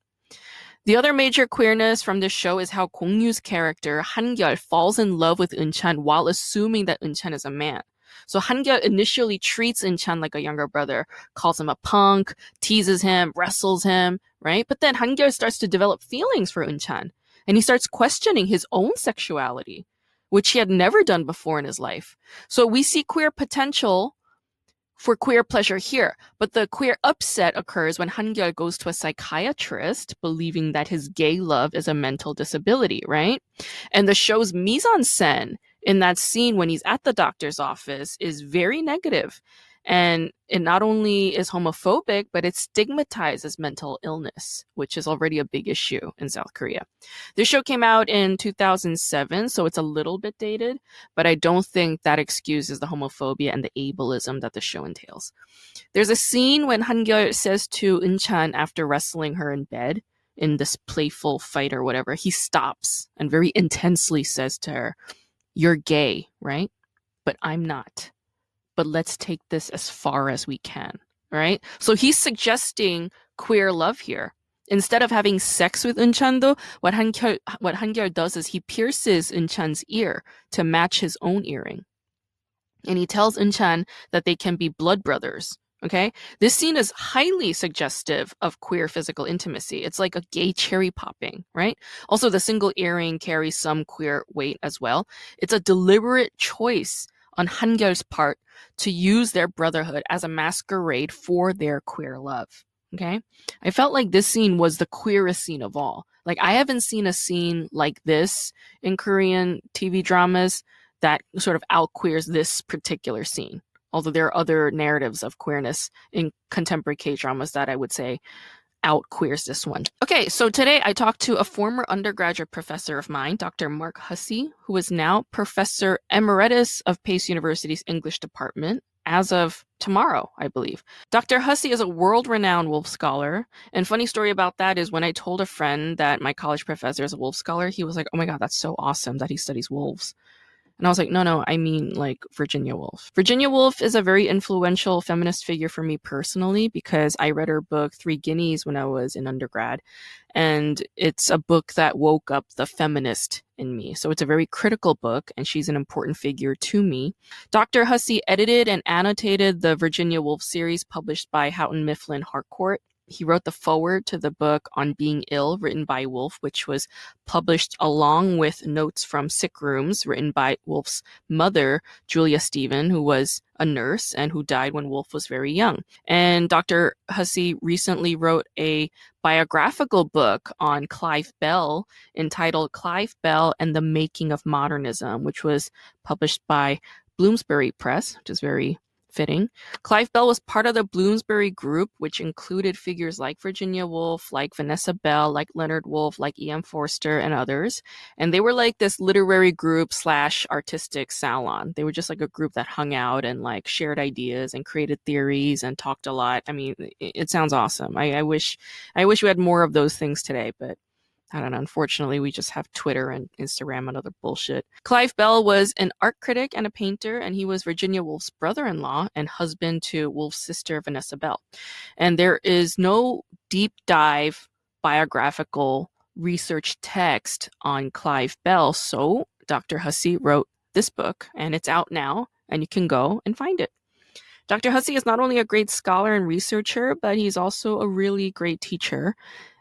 The other major queerness from this show is how Gong Yu's character, Han-gyul, falls in love with Eun-chan while assuming that Eun-chan is a man. So Han-gyul initially treats Eun-chan like a younger brother, calls him a punk, teases him, wrestles him, right? But then Han-gyul starts to develop feelings for Eun-chan, and he starts questioning his own sexuality, which he had never done before in his life. So we see queer potential for queer pleasure here. But the queer upset occurs when Hangyul goes to a psychiatrist, believing that his gay love is a mental disability, right? And the show's mise en scène in that scene when he's at the doctor's office is very. And it not only is homophobic, but it stigmatizes mental illness, which is already a big issue in South Korea. This show came out in 2007, so it's a little bit dated, but I don't think that excuses the homophobia and the ableism that the show entails. There's a scene when Han says to Eun-chan after wrestling her in bed, in this playful fight or whatever, he stops and very intensely says to her, You're gay, right? But I'm not but let's take this as far as we can, right? So he's suggesting queer love here. Instead of having sex with Eun-chan, what Han what does is he pierces Eun-chan's ear to match his own earring. And he tells Eun-chan that they can be blood brothers. Okay? This scene is highly suggestive of queer physical intimacy. It's like a gay cherry popping, right? Also, the single earring carries some queer weight as well. It's a deliberate choice on Han-gyul's part to use their brotherhood as a masquerade for their queer love. Okay. I felt like this scene was the queerest scene of all. Like, I haven't seen a scene like this in Korean TV dramas that sort of out queers this particular scene. Although there are other narratives of queerness in contemporary K dramas that I would say out queers this one. Okay, so today I talked to a former undergraduate professor of mine, Dr. Mark Hussey, who is now Professor Emeritus of Pace University's English Department as of tomorrow, I believe. Dr. Hussey is a world renowned Woolf scholar. And funny story about that is when I told a friend that my college professor is a Woolf scholar, he was like, oh my God, that's so awesome that he studies wolves. And I was like, no, no, I mean like Virginia Woolf. Virginia Woolf is a very influential feminist figure for me personally because I read her book, Three Guineas, when I was in undergrad. And it's a book that woke up the feminist in me. So it's a very critical book, and she's an important figure to me. Dr. Hussey edited and annotated the Virginia Woolf series published by Houghton Mifflin Harcourt he wrote the foreword to the book on being ill written by Woolf, which was published along with notes from sick rooms written by Woolf's mother, Julia Stephen, who was a nurse and who died when Woolf was very young. And Dr. Hussey recently wrote a biographical book on Clive Bell entitled Clive Bell and the Making of Modernism, which was published by Bloomsbury Press, which is very fitting. Clive Bell was part of the Bloomsbury group, which included figures like Virginia Woolf, like Vanessa Bell, like Leonard Woolf, like E.M. Forster, and others. And they were like this literary group slash artistic salon. They were just like a group that hung out and like shared ideas and created theories and talked a lot. I mean, it, it sounds awesome. I, I wish, I wish we had more of those things today, but I don't know. Unfortunately, we just have Twitter and Instagram and other bullshit. Clive Bell was an art critic and a painter, and he was Virginia Woolf's brother in law and husband to Woolf's sister, Vanessa Bell. And there is no deep dive biographical research text on Clive Bell. So Dr. Hussey wrote this book, and it's out now, and you can go and find it. Dr. Hussey is not only a great scholar and researcher, but he's also a really great teacher.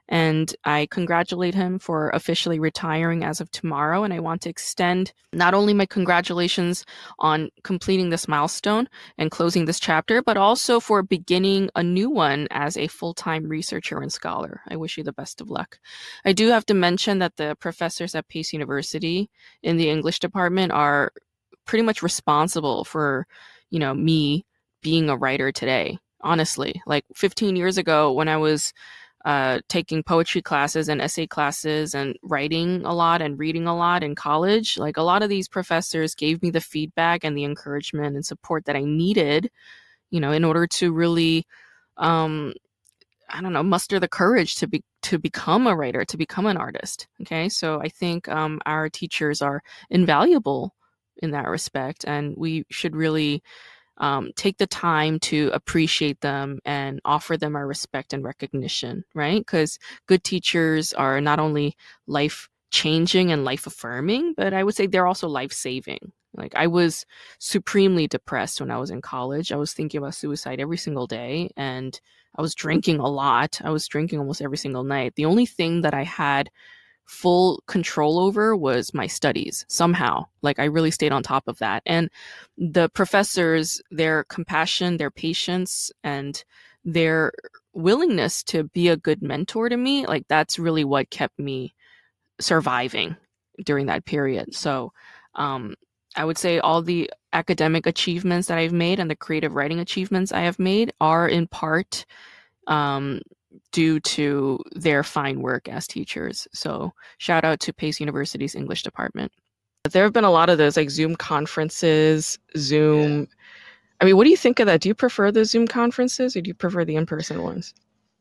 And I congratulate him for officially retiring as of tomorrow. And I want to extend not only my congratulations on completing this milestone and closing this chapter, but also for beginning a new one as a full time researcher and scholar. I wish you the best of luck. I do have to mention that the professors at Pace University in the English department are pretty much responsible for, you know, me being a writer today. Honestly, like 15 years ago when I was uh, taking poetry classes and essay classes and writing a lot and reading a lot in college, like a lot of these professors gave me the feedback and the encouragement and support that I needed, you know, in order to really um, I don't know, muster the courage to be to become a writer, to become an artist. Okay, so I think um, our teachers are invaluable in that respect, and we should really um, take the time to appreciate them and offer them our respect and recognition, right? Because good teachers are not only life changing and life affirming, but I would say they're also life saving. Like I was supremely depressed when I was in college. I was thinking about suicide every single day and I was drinking a lot. I was drinking almost every single night. The only thing that I had full control over was my studies somehow. Like I really stayed on top of that. And the professors, their compassion, their patience, and their willingness to be a good mentor to me, like that's really what kept me surviving during that period. So, um, I would say all the academic achievements that I've made and the creative writing achievements I have made are in part um, due to their fine work as teachers. So shout out to Pace University's English department. There have been a lot of those like Zoom conferences, Zoom. Yeah. I mean, what do you think of that? Do you prefer the Zoom conferences or do you prefer the in-person ones?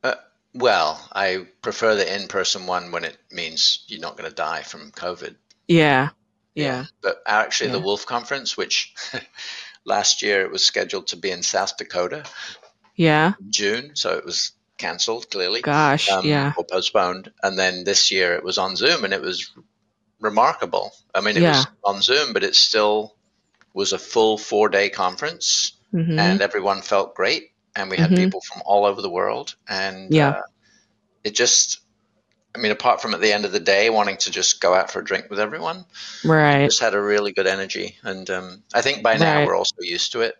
Uh, well, I prefer the in-person one when it means you're not going to die from COVID. Yeah. Yeah. yeah. But actually, yeah. the Woolf Conference, which last year it was scheduled to be in South Dakota. Yeah. June. So it was cancelled clearly. Gosh, um, yeah, or postponed. And then this year it was on Zoom, and it was remarkable. I mean, it yeah. was on Zoom, but it still was a full four day conference, mm-hmm. and everyone felt great. And we had mm-hmm. people from all over the world, and yeah, uh, it just. I mean, apart from at the end of the day wanting to just go out for a drink with everyone, right? Just had a really good energy, and um, I think by now right. we're also used to it.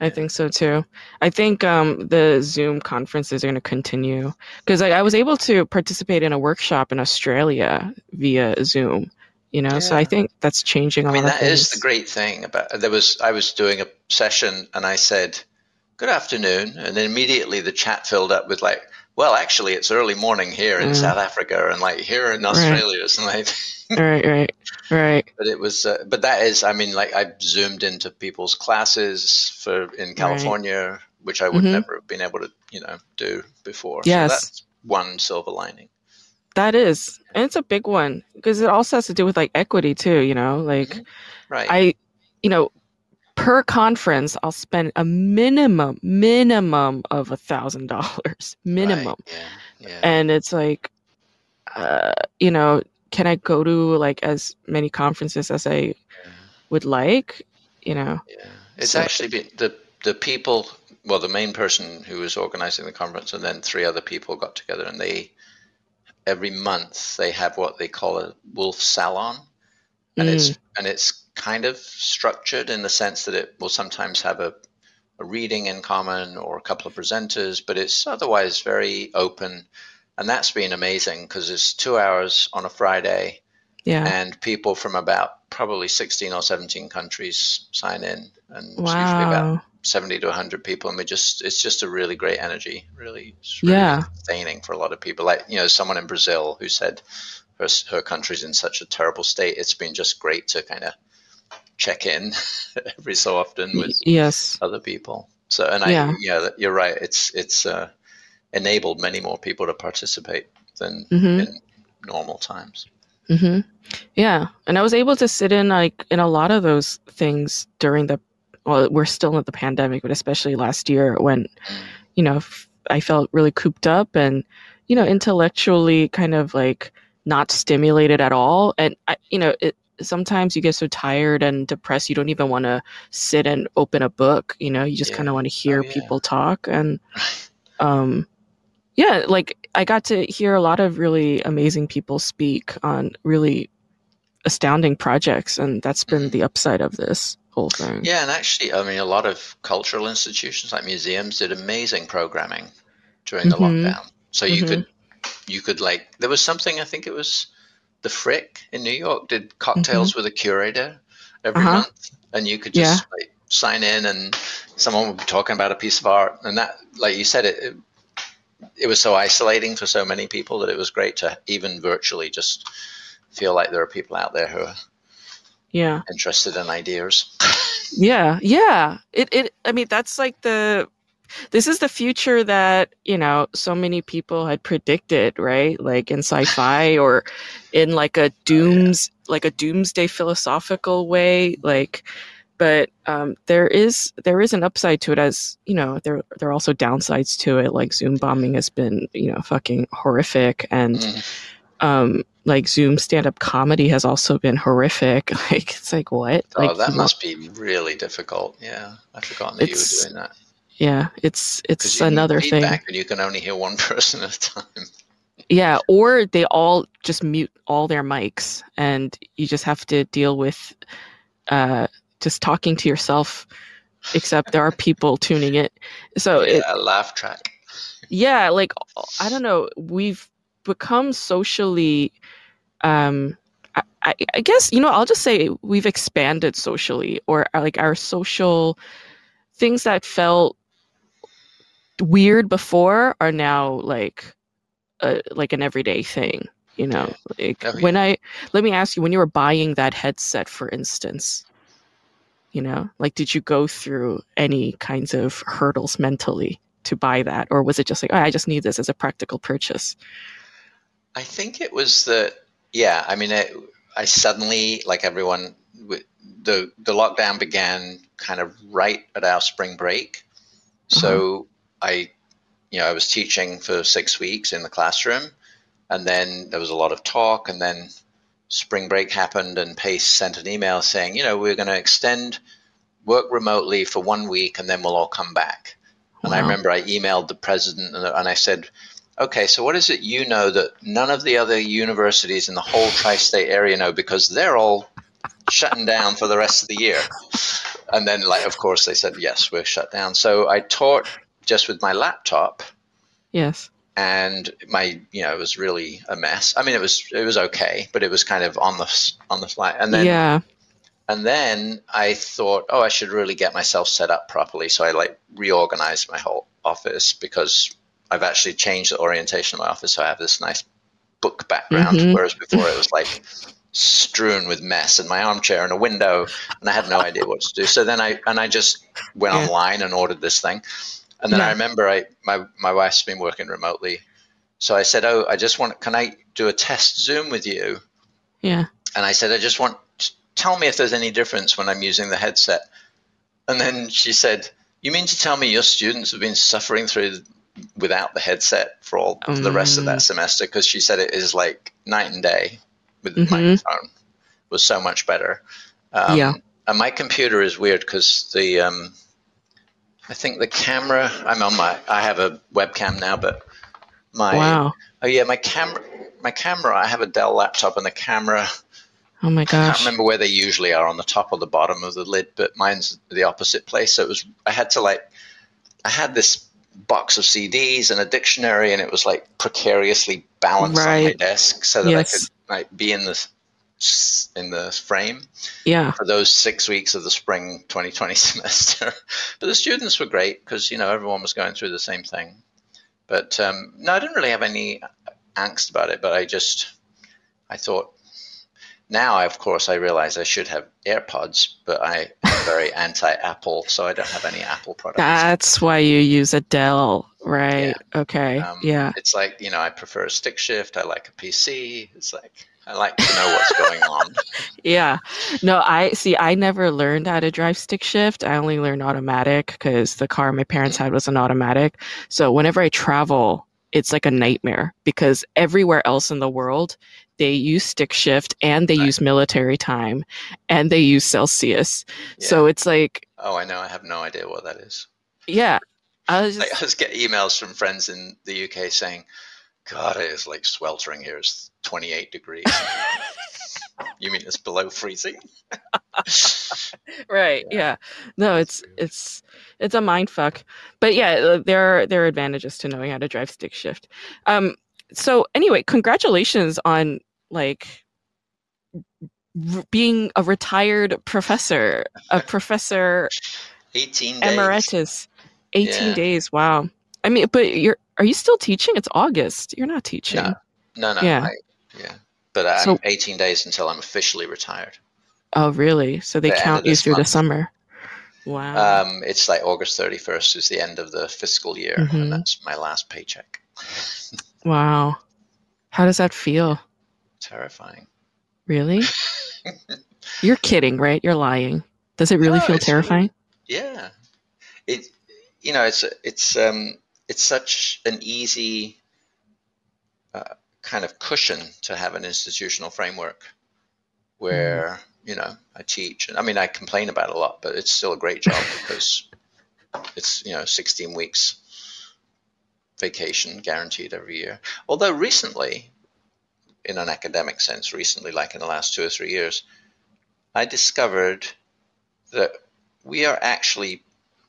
I think so too. I think um, the Zoom conferences are going to continue because I, I, was able to participate in a workshop in Australia via Zoom. You know, yeah. so I think that's changing. A lot. I mean, that is the great thing about. There was I was doing a session and I said, "Good afternoon," and then immediately the chat filled up with like, "Well, actually, it's early morning here in mm. South Africa, and like here in Australia." Right. And like, right, right, right. But it was, uh, but that is, I mean, like I zoomed into people's classes for in California, right. which I would mm-hmm. never have been able to, you know, do before. Yes, so that's one silver lining. That is, and it's a big one because it also has to do with like equity too. You know, like mm-hmm. right. I, you know, per conference, I'll spend a minimum, minimum of a thousand dollars, minimum. Right. Yeah. Yeah. And it's like, uh, you know, can I go to like as many conferences as I would like? You know. Yeah, it's so. actually been the the people. Well, the main person who was organizing the conference, and then three other people got together, and they every month they have what they call a Woolf salon, and mm. it's and it's kind of structured in the sense that it will sometimes have a a reading in common or a couple of presenters, but it's otherwise very open and that's been amazing because it's two hours on a Friday, yeah, and people from about probably sixteen or seventeen countries sign in, and wow. it's usually about seventy to hundred people, and we just it's just a really great energy, really, really yeah, sustaining for a lot of people. Like you know, someone in Brazil who said her her country's in such a terrible state, it's been just great to kind of check in every so often with yes other people. So and I yeah, yeah you're right. It's it's uh, enabled many more people to participate than mm-hmm. in normal times. Mm-hmm. Yeah, and I was able to sit in like in a lot of those things during the. Well, we're still in the pandemic, but especially last year when, you know, I felt really cooped up and, you know, intellectually kind of like not stimulated at all, and I, you know, it sometimes you get so tired and depressed you don't even want to sit and open a book you know you just yeah. kind of want to hear oh, yeah. people talk and um yeah, like I got to hear a lot of really amazing people speak on really astounding projects, and that's been the upside of this whole thing. Yeah, and actually, I mean, a lot of cultural institutions like museums did amazing programming during the mm-hmm. lockdown. So you mm-hmm. could, you could like, there was something I think it was the Frick in New York did cocktails mm-hmm. with a curator every uh-huh. month, and you could just yeah. like sign in and someone would be talking about a piece of art, and that, like you said, it, it it was so isolating for so many people that it was great to even virtually just feel like there are people out there who are yeah. interested in ideas. Yeah yeah. It, it i mean that's like the this is the future that you know so many people had predicted right? Like in sci-fi or in like a dooms oh, yeah. like a doomsday philosophical way like but um, there is there is an upside to it as you know there there are also downsides to it like zoom bombing has been you know fucking horrific and mm. um, like zoom stand-up comedy has also been horrific. Like it's like what? Oh like, that must be really difficult. Yeah i forgot that you were doing that. Yeah it's it's another thing. and you can only hear one person at a time. Yeah or they all just mute all their mics and you just have to deal with uh just talking to yourself except there are people tuning it. So yeah, it, a laugh track. Yeah like i don't know we've become socially um I, I guess you know i'll just say we've expanded socially or uh, like our social things that felt weird before are now like a, like an everyday thing you know? Like oh, when i let me ask you when you were buying that headset for instance you know? Like did you go through any kinds of hurdles mentally to buy that? Or was it just like oh, i just need this as a practical purchase i think it was the yeah i mean it, i suddenly like everyone the the lockdown began kind of right at our spring break. So uh-huh. i you know i was teaching for six weeks in the classroom and then there was a lot of talk and then spring break happened and Pace sent an email saying, you know, we're going to extend work remotely for one week and then we'll all come back. And wow. I remember I emailed the president and I said, okay, so what is it you know that none of the other universities in the whole tri state area know because they're all shutting down for the rest of the year? And then, like, of course, they said, yes, we're shut down. So I taught just with my laptop. Yes and my you know it was really a mess. I mean, it was it was okay, but it was kind of on the on the fly. And then yeah, and then I thought, oh, I should really get myself set up properly. So I like reorganized my whole office because I've actually changed the orientation of my office. So I have this nice book background, mm-hmm. whereas before it was like strewn with mess and my armchair and a window, and I had no idea what to do. So then I and I just went yeah. online and ordered this thing. And then yeah. I remember I my my wife's been working remotely, so I said, "Oh, I just want. Can I do a test Zoom with you?" Yeah. And I said, "I just want. Tell me if there's any difference when I'm using the headset." And then she said, "You mean to tell me your students have been suffering through without the headset for all um, the rest of that semester?" Because she said it is like night and day with mm-hmm. the microphone was so much better. Um, yeah. And my computer is weird because the um, I think the camera. I'm on my. I have a webcam now, but my. Wow. Oh yeah, my camera. My camera. I have a Dell laptop, and the camera. Oh my gosh! I can't remember where they usually are on the top or the bottom of the lid, but mine's the opposite place. So it was. I had to like. I had this box of CDs and a dictionary, and it was like precariously balanced right. on my desk so that yes. I could like be in the in the frame yeah. for those six weeks of the spring 2020 semester. But the students were great because you know everyone was going through the same thing. But um, no i didn't really have any angst about it but i just i thought now of course i realize i should have airpods but i am very anti-apple so i don't have any apple products. That's why you use a dell right? Yeah. okay. Um, yeah. it's like you know i prefer a stick shift. I like a pc it's like I like to know what's going on. yeah. No, I see. I never learned how to drive stick shift. I only learned automatic because the car my parents had was an automatic. So whenever I travel, it's like a nightmare because everywhere else in the world, they use stick shift and they right. use military time and they use Celsius. Yeah. So it's like. Oh, I know. I have no idea what that is. Yeah. I was, just, I was getting emails from friends in the UK saying, God, it is like sweltering here. It's 28 degrees. you mean it's below freezing? right. Yeah. yeah. No, it's it's it's a mind fuck. But yeah, uh, there are there are advantages to knowing how to drive stick shift. Um. So anyway, congratulations on like r- being a retired professor, a professor, 18 days. emeritus. 18 yeah. days. Wow. I mean, but you're are you still teaching? It's August. You're not teaching. No, no, no. Yeah, I, yeah. But I'm so, 18 days until I'm officially retired. Oh, really? So they count you through month. the summer. Wow. Um, it's like August 31st is the end of the fiscal year, Mhm. and that's my last paycheck. wow. How does that feel? Terrifying. Really? You're kidding, right? You're lying. Does it really No, feel terrifying? Yeah, it. You know, it's it's um it's such an easy uh, kind of cushion to have an institutional framework where mm-hmm. you know I teach, and I mean I complain about it a lot, but it's still a great job because it's you know 16 weeks vacation guaranteed every year. Although recently, in an academic sense, recently, like in the last two or three years, I discovered that we are actually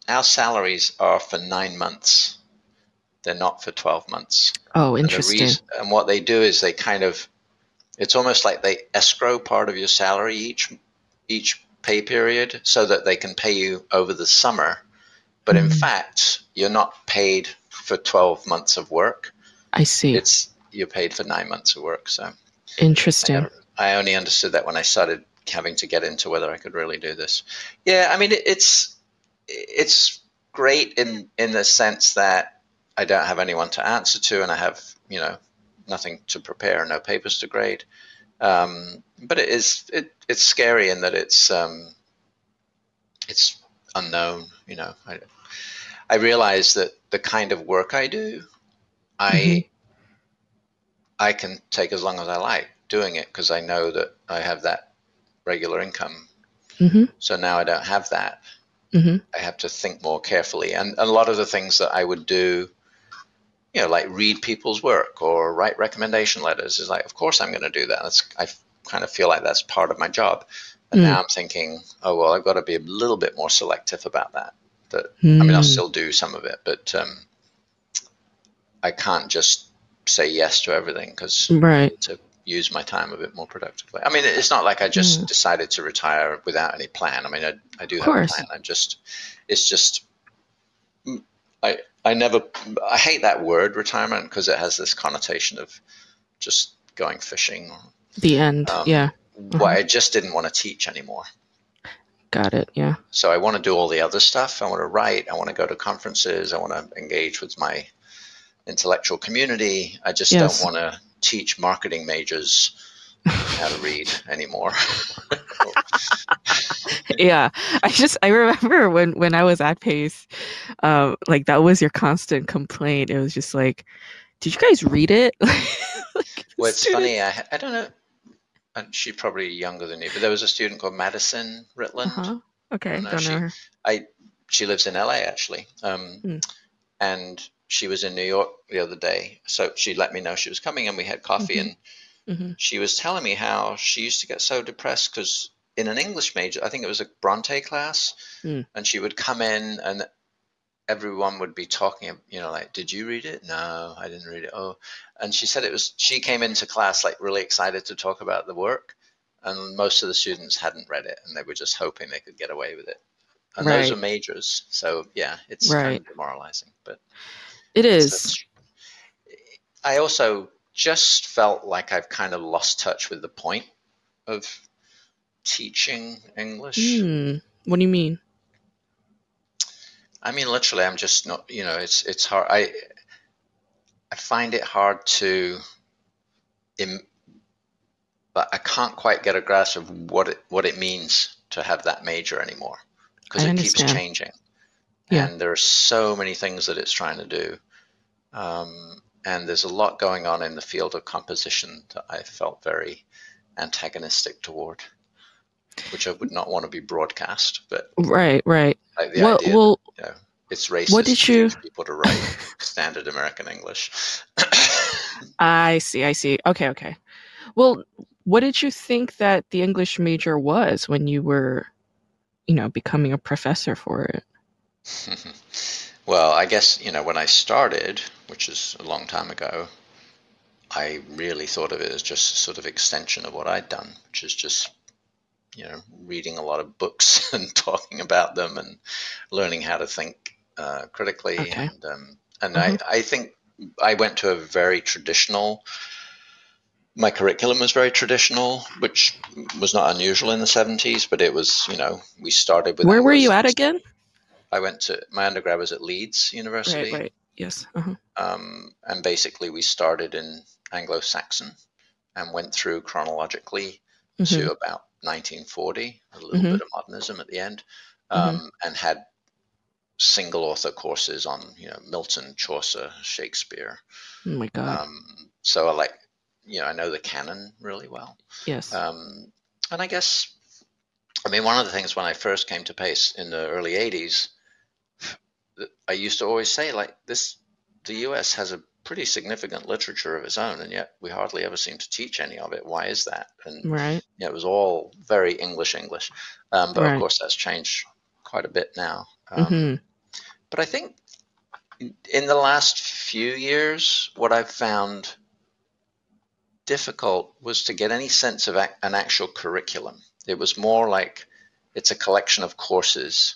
our salaries are for nine months. They're not for 12 months. Oh, And, interesting. reason, and what they do is they kind of, it's almost like they escrow part of your salary each each pay period so that they can pay you over the summer. But in Mm. fact, you're not paid for 12 months of work. I see. It's you're paid for nine months of work. So Interesting. I only understood that when I started having to get into whether I could really do this. Yeah, I mean it, it's it's great in in the sense that I don't have anyone to answer to, and I have you know nothing to prepare, and no papers to grade. Um, but it is it it's scary in that it's um, it's unknown. You know, I I realize that the kind of work I do, I Mhm. I can take as long as I like doing it because I know that I have that regular income. hmm So now I don't have that. hmm I have to think more carefully. And a lot of the things that I would do, you know, like read people's work or write recommendation letters, is like, of course I'm going to do that. That's I kind of feel like that's part of my job. And Mm. now I'm thinking, oh well, I've got to be a little bit more selective about that. That I mean, I'll Mm. still do some of it, but um, I can't just say yes to everything because Right. to use my time a bit more productively. I mean, it's not like I just decided to retire without any plan. I mean, I, I do have a plan. I'm just, it's just, I, never, I hate that word retirement because it has this connotation of just going fishing. The end. Um, yeah. Why I just didn't want to teach anymore. Got it. Yeah. So I want to do all the other stuff. I want to write. I want to go to conferences. I want to engage with my intellectual community. I just Yes. don't want to teach marketing majors how to read anymore. yeah i just i remember when when i was at pace um like that was your constant complaint it was just like did you guys read it like, well, it's students- funny. I, I don't know. And she's probably younger than you, but there was a student called Madison Ritland. uh-huh okay No, don't she- know her I she lives in LA actually, um, Hmm. and she was in New York the other day. So she let me know she was coming, and we had coffee. Mhm. And hmm she was telling me how she used to get so depressed because in an English major, I think it was a Bronte class, Hmm. and she would come in and everyone would be talking, you know, like, did you read it? No, I didn't read it. Oh, and she said it was, she came into class like really excited to talk about the work, and most of the students hadn't read it and they were just hoping they could get away with it. And those are majors. So yeah, it's Right. kind of demoralizing, but it's- I also just felt like I've kind of lost touch with the point of teaching English. Hmm. what do you mean I mean, literally, I'm just not. You know, it's it's hard. I I find it hard to, Im, but I can't quite get a grasp of what it what it means to have that major anymore because it keeps changing, Yeah. and there are so many things that it's trying to do. Um, and there's a lot going on in the field of composition that I felt very antagonistic toward, which I would not want to be broadcast. But right right like the well idea well you know, it's racist What did you- people to write standard American English. i see i see okay okay well what did you think that the english major was when you were you know becoming a professor for it well, I guess, you know, when I started, which is a long time ago, I really thought of it as just sort of extension of what I'd done, which is just, you know, reading a lot of books and talking about them and learning how to think uh, critically. Okay. And, um, and Mhm. I, I think I went to a very traditional my curriculum was very traditional, which was not unusual in the 70s, but it was, you know, we started with. Where were you at again? I went to, my undergrad was at Leeds University. Right, right. Yes. Uh-huh. Um, and basically, we started in Anglo Saxon and went through chronologically mm-hmm. to about 1940, a little mm-hmm. bit of modernism at the end, mm-hmm. um, mm-hmm. and had single author courses on you know Milton, Chaucer, Shakespeare. Oh my God! Um, so I like you know I know the canon really well. Yes. Um, and I guess I mean one of the things when I first came to Pace in the early '80s, I used to always say like this: the U.S. has a pretty significant literature of its own, and yet we hardly ever seem to teach any of it. Why is that? And right. Yeah, it was all very English English, um, but right. of course that's changed quite a bit now. Um, mm-hmm. But I think in the last few years, what I've found difficult was to get any sense of an actual curriculum. It was more like it's a collection of courses,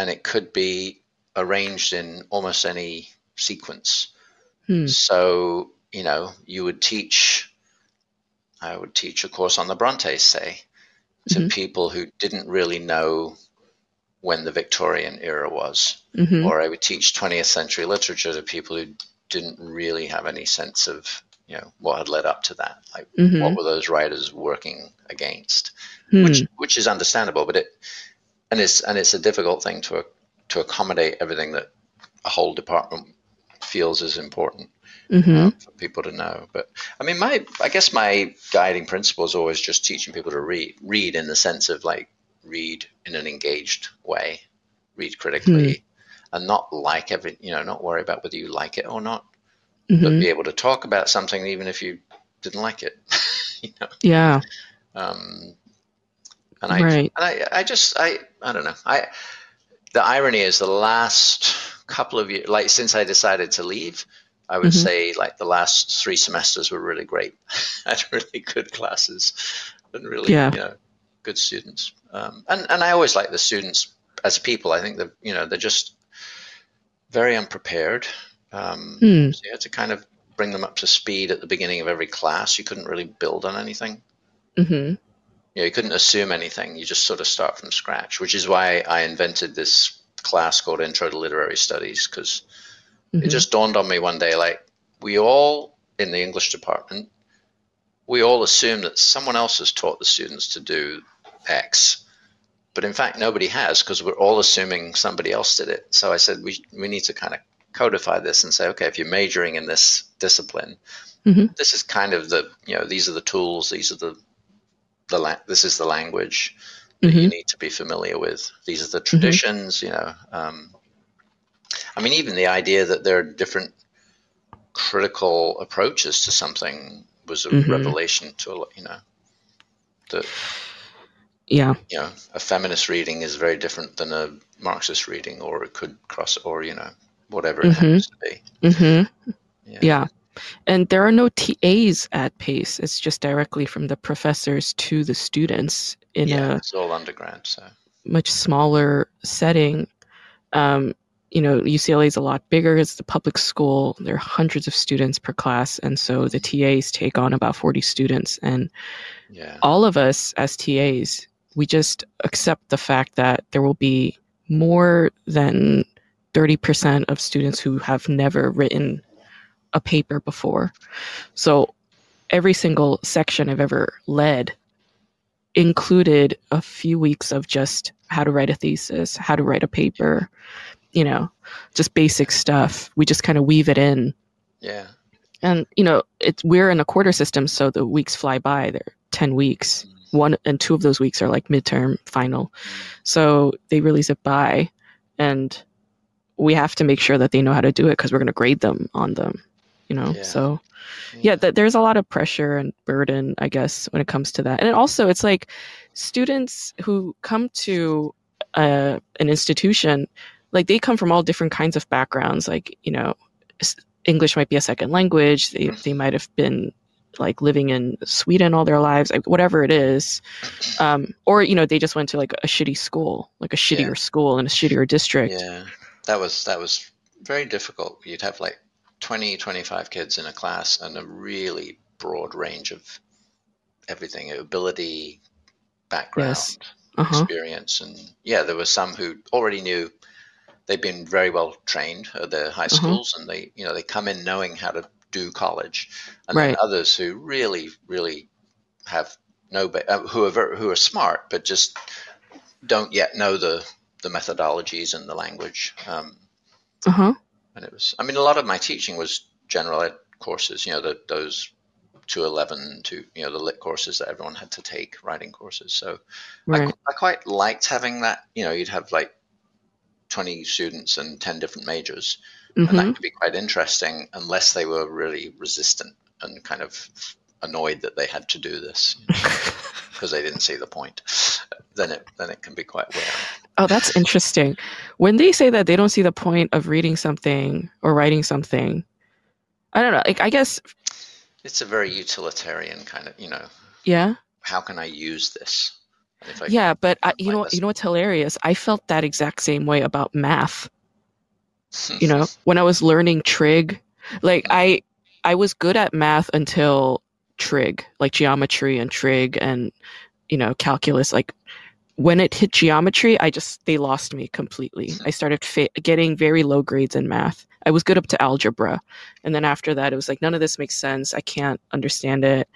and it could be arranged in almost any sequence. Hmm. So, you know, you would teach, I would teach a course on the Brontes, say, to mm-hmm. people who didn't really know when the Victorian era was. Mm-hmm. Or I would teach 20th century literature to people who didn't really have any sense of, you know, what had led up to that. Like, mm-hmm. what were those writers working against? Hmm. Which, which is understandable, but it, and it's, and it's a difficult thing to, to accommodate everything that a whole department feels is important mm-hmm. uh, for people to know. But I mean, my I guess my guiding principle is always just teaching people to read, read in the sense of like read in an engaged way, read critically, mm and not like every you know, not worry about whether you like it or not, mm-hmm. but be able to talk about something even if you didn't like it. you know? Yeah. Um, and I, right. and I, I just, I, I don't know. I, the irony is the last couple of years, like since I decided to leave, I would mm-hmm. say like the last three semesters were really great. I had really good classes and really, yeah. you know, good students. Um, and and I always like the students as people. I think that you know they're just very unprepared. Um, mm. So you had to kind of bring them up to speed at the beginning of every class. You couldn't really build on anything. Mm-hmm. You, know, you couldn't assume anything. You just sort of start from scratch, which is why I invented this class called Intro to Literary Studies because mm-hmm. it just dawned on me one day like we all in the English department we all assume that someone else has taught the students to do X. But in fact, nobody has because we're all assuming somebody else did it. So I said we, we need to kind of codify this and say, okay, if you're majoring in this discipline, mm-hmm. this is kind of the, you know, these are the tools, these are the, the la- this is the language mm-hmm. you need to be familiar with. These are the traditions, mm-hmm. you know. Um, I mean, even the idea that there are different critical approaches to something was a mm-hmm. revelation to a you know that yeah you know a feminist reading is very different than a Marxist reading, or it could cross, or you know whatever it mm-hmm. happens to be. Mm-hmm. Yeah. yeah. And there are no TAs at PACE. It's just directly from the professors to the students in yeah, a it's all undergrad, so much smaller setting. Um, you know, UCLA is a lot bigger. It's the public school. There are hundreds of students per class, and so the TAs take on about forty students. And yeah. all of us as TAs, we just accept the fact that there will be more than thirty percent of students who have never written a paper before. So every single section I've ever led included a few weeks of just how to write a thesis, how to write a paper, you know, just basic stuff. We just kind of weave it in. Yeah. And you know, it's we're in a quarter system, so the weeks fly by. They're ten weeks. Mm. One and two of those weeks are like midterm, final. So they really zip by, and we have to make sure that they know how to do it because we're going to grade them on them. You know, yeah. so yeah, th- there's a lot of pressure and burden, I guess, when it comes to that. And also, it's like students who come to uh, an institution, like they come from all different kinds of backgrounds. Like, you know, English might be a second language. They, they might have been like living in Sweden all their lives, like whatever it is. Um, or, you know, they just went to like a shitty school, like a shittier yeah. school in a shittier district. Yeah. That was, that was very difficult. You'd have like 20, 25 kids in a class and a really broad range of everything ability, background, Yes. Uh-huh. experience. And yeah, there were some who already knew they'd been very well trained at their high Uh-huh. schools and they, you know, they come in knowing how to do college. And Right. then others who really, really have no, ba- uh, who are, ver- who are smart, but just don't yet know the, the methodologies and the language. Um, Uh-huh. And it was, I mean, a lot of my teaching was general ed courses, you know, the, those 211 to, you know, the lit courses that everyone had to take, writing courses. So I, Right. qu- I quite liked having that, you know, you'd have like 20 students and 10 different majors. And that Mhm. could be quite interesting unless they were really resistant and kind of annoyed that they had to do this because they didn't see the point. Then it, then it can be quite wearing. Oh, that's interesting. When they say that they don't see the point of reading something or writing something, I don't know. Like, I guess, It's a very utilitarian kind of, you know, yeah, how can I use this? I, yeah. But I, you know, this. you know what's hilarious? I felt that exact same way about math. You know, when I was learning trig, like I, I was good at math until trig, like geometry and trig and you know calculus. Like when it hit geometry, I just they lost me completely. I started fa- getting very low grades in math. I was good up to algebra, and then after that, it was like none of this makes sense. I can't understand it.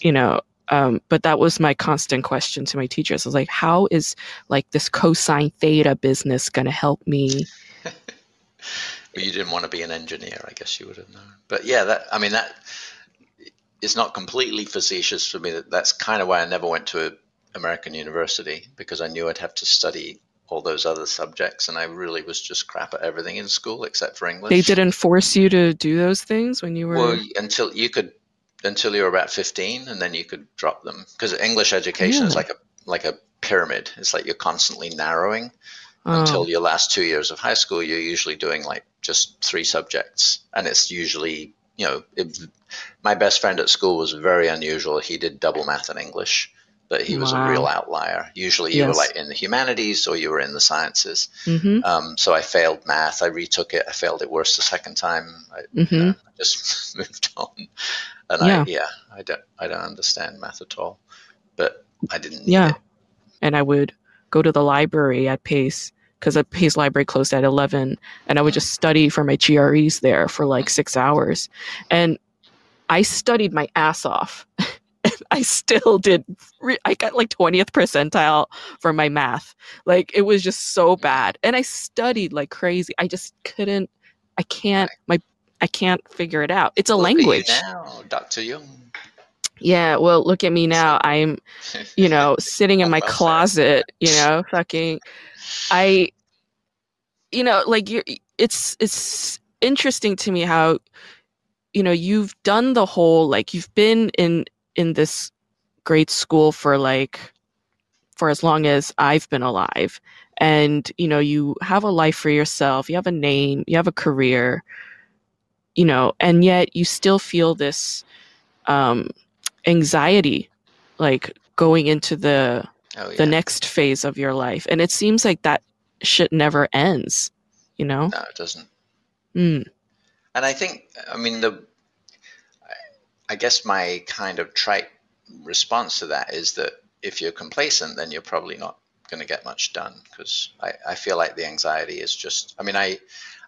You know. Um, but that was my constant question to my teachers. I was like, "How is like this cosine theta business going to help me?" Well, you didn't want to be an engineer, I guess you would have known. But yeah, that I mean that is not completely facetious for me. That that's kind of why I never went to a American university because I knew I'd have to study all those other subjects, and I really was just crap at everything in school except for English. They didn't force you to do those things when you were. Well, until you could, until you were about fifteen, and then you could drop them because English education is like a like a pyramid. It's like you're constantly narrowing Oh, until your last two years of high school. You're usually doing like just three subjects, and it's usually you know. It, my best friend at school was very unusual. He did double math and English, but he was Wow. a real outlier. Usually, you were like in the humanities or you were in the sciences. hmm Um, so I failed math. I retook it. I failed it worse the second time. I, hmm I just moved on. And Yeah. I, yeah, I don't, I don't understand math at all. But I didn't. Yeah. It. And I would go to the library at Pace because the Pace library closed at 11. And I would just study for my GREs there for like six hours. And I studied my ass off. I still did. Re- I got like 20th percentile for my math. Like it was just so bad. And I studied like crazy. I just couldn't, I can't, my, I can't figure it out. It's a Look language. now, Dr. Yeah, well, look at me now. I'm, you know, sitting in my closet, you know, fucking I you know, like you it's it's interesting to me how you know, you've done the whole like you've been in in this great school for like for as long as I've been alive and you know, you have a life for yourself, you have a name, you have a career, you know, and yet you still feel this um anxiety like going into the oh, yeah. the next phase of your life and it seems like that shit never ends you know No, it doesn't. mm, And I think, I mean, the, I guess my kind of trite response to that is that if you're complacent, then you're probably not going to get much done because I, I feel like the anxiety is just, I mean, I,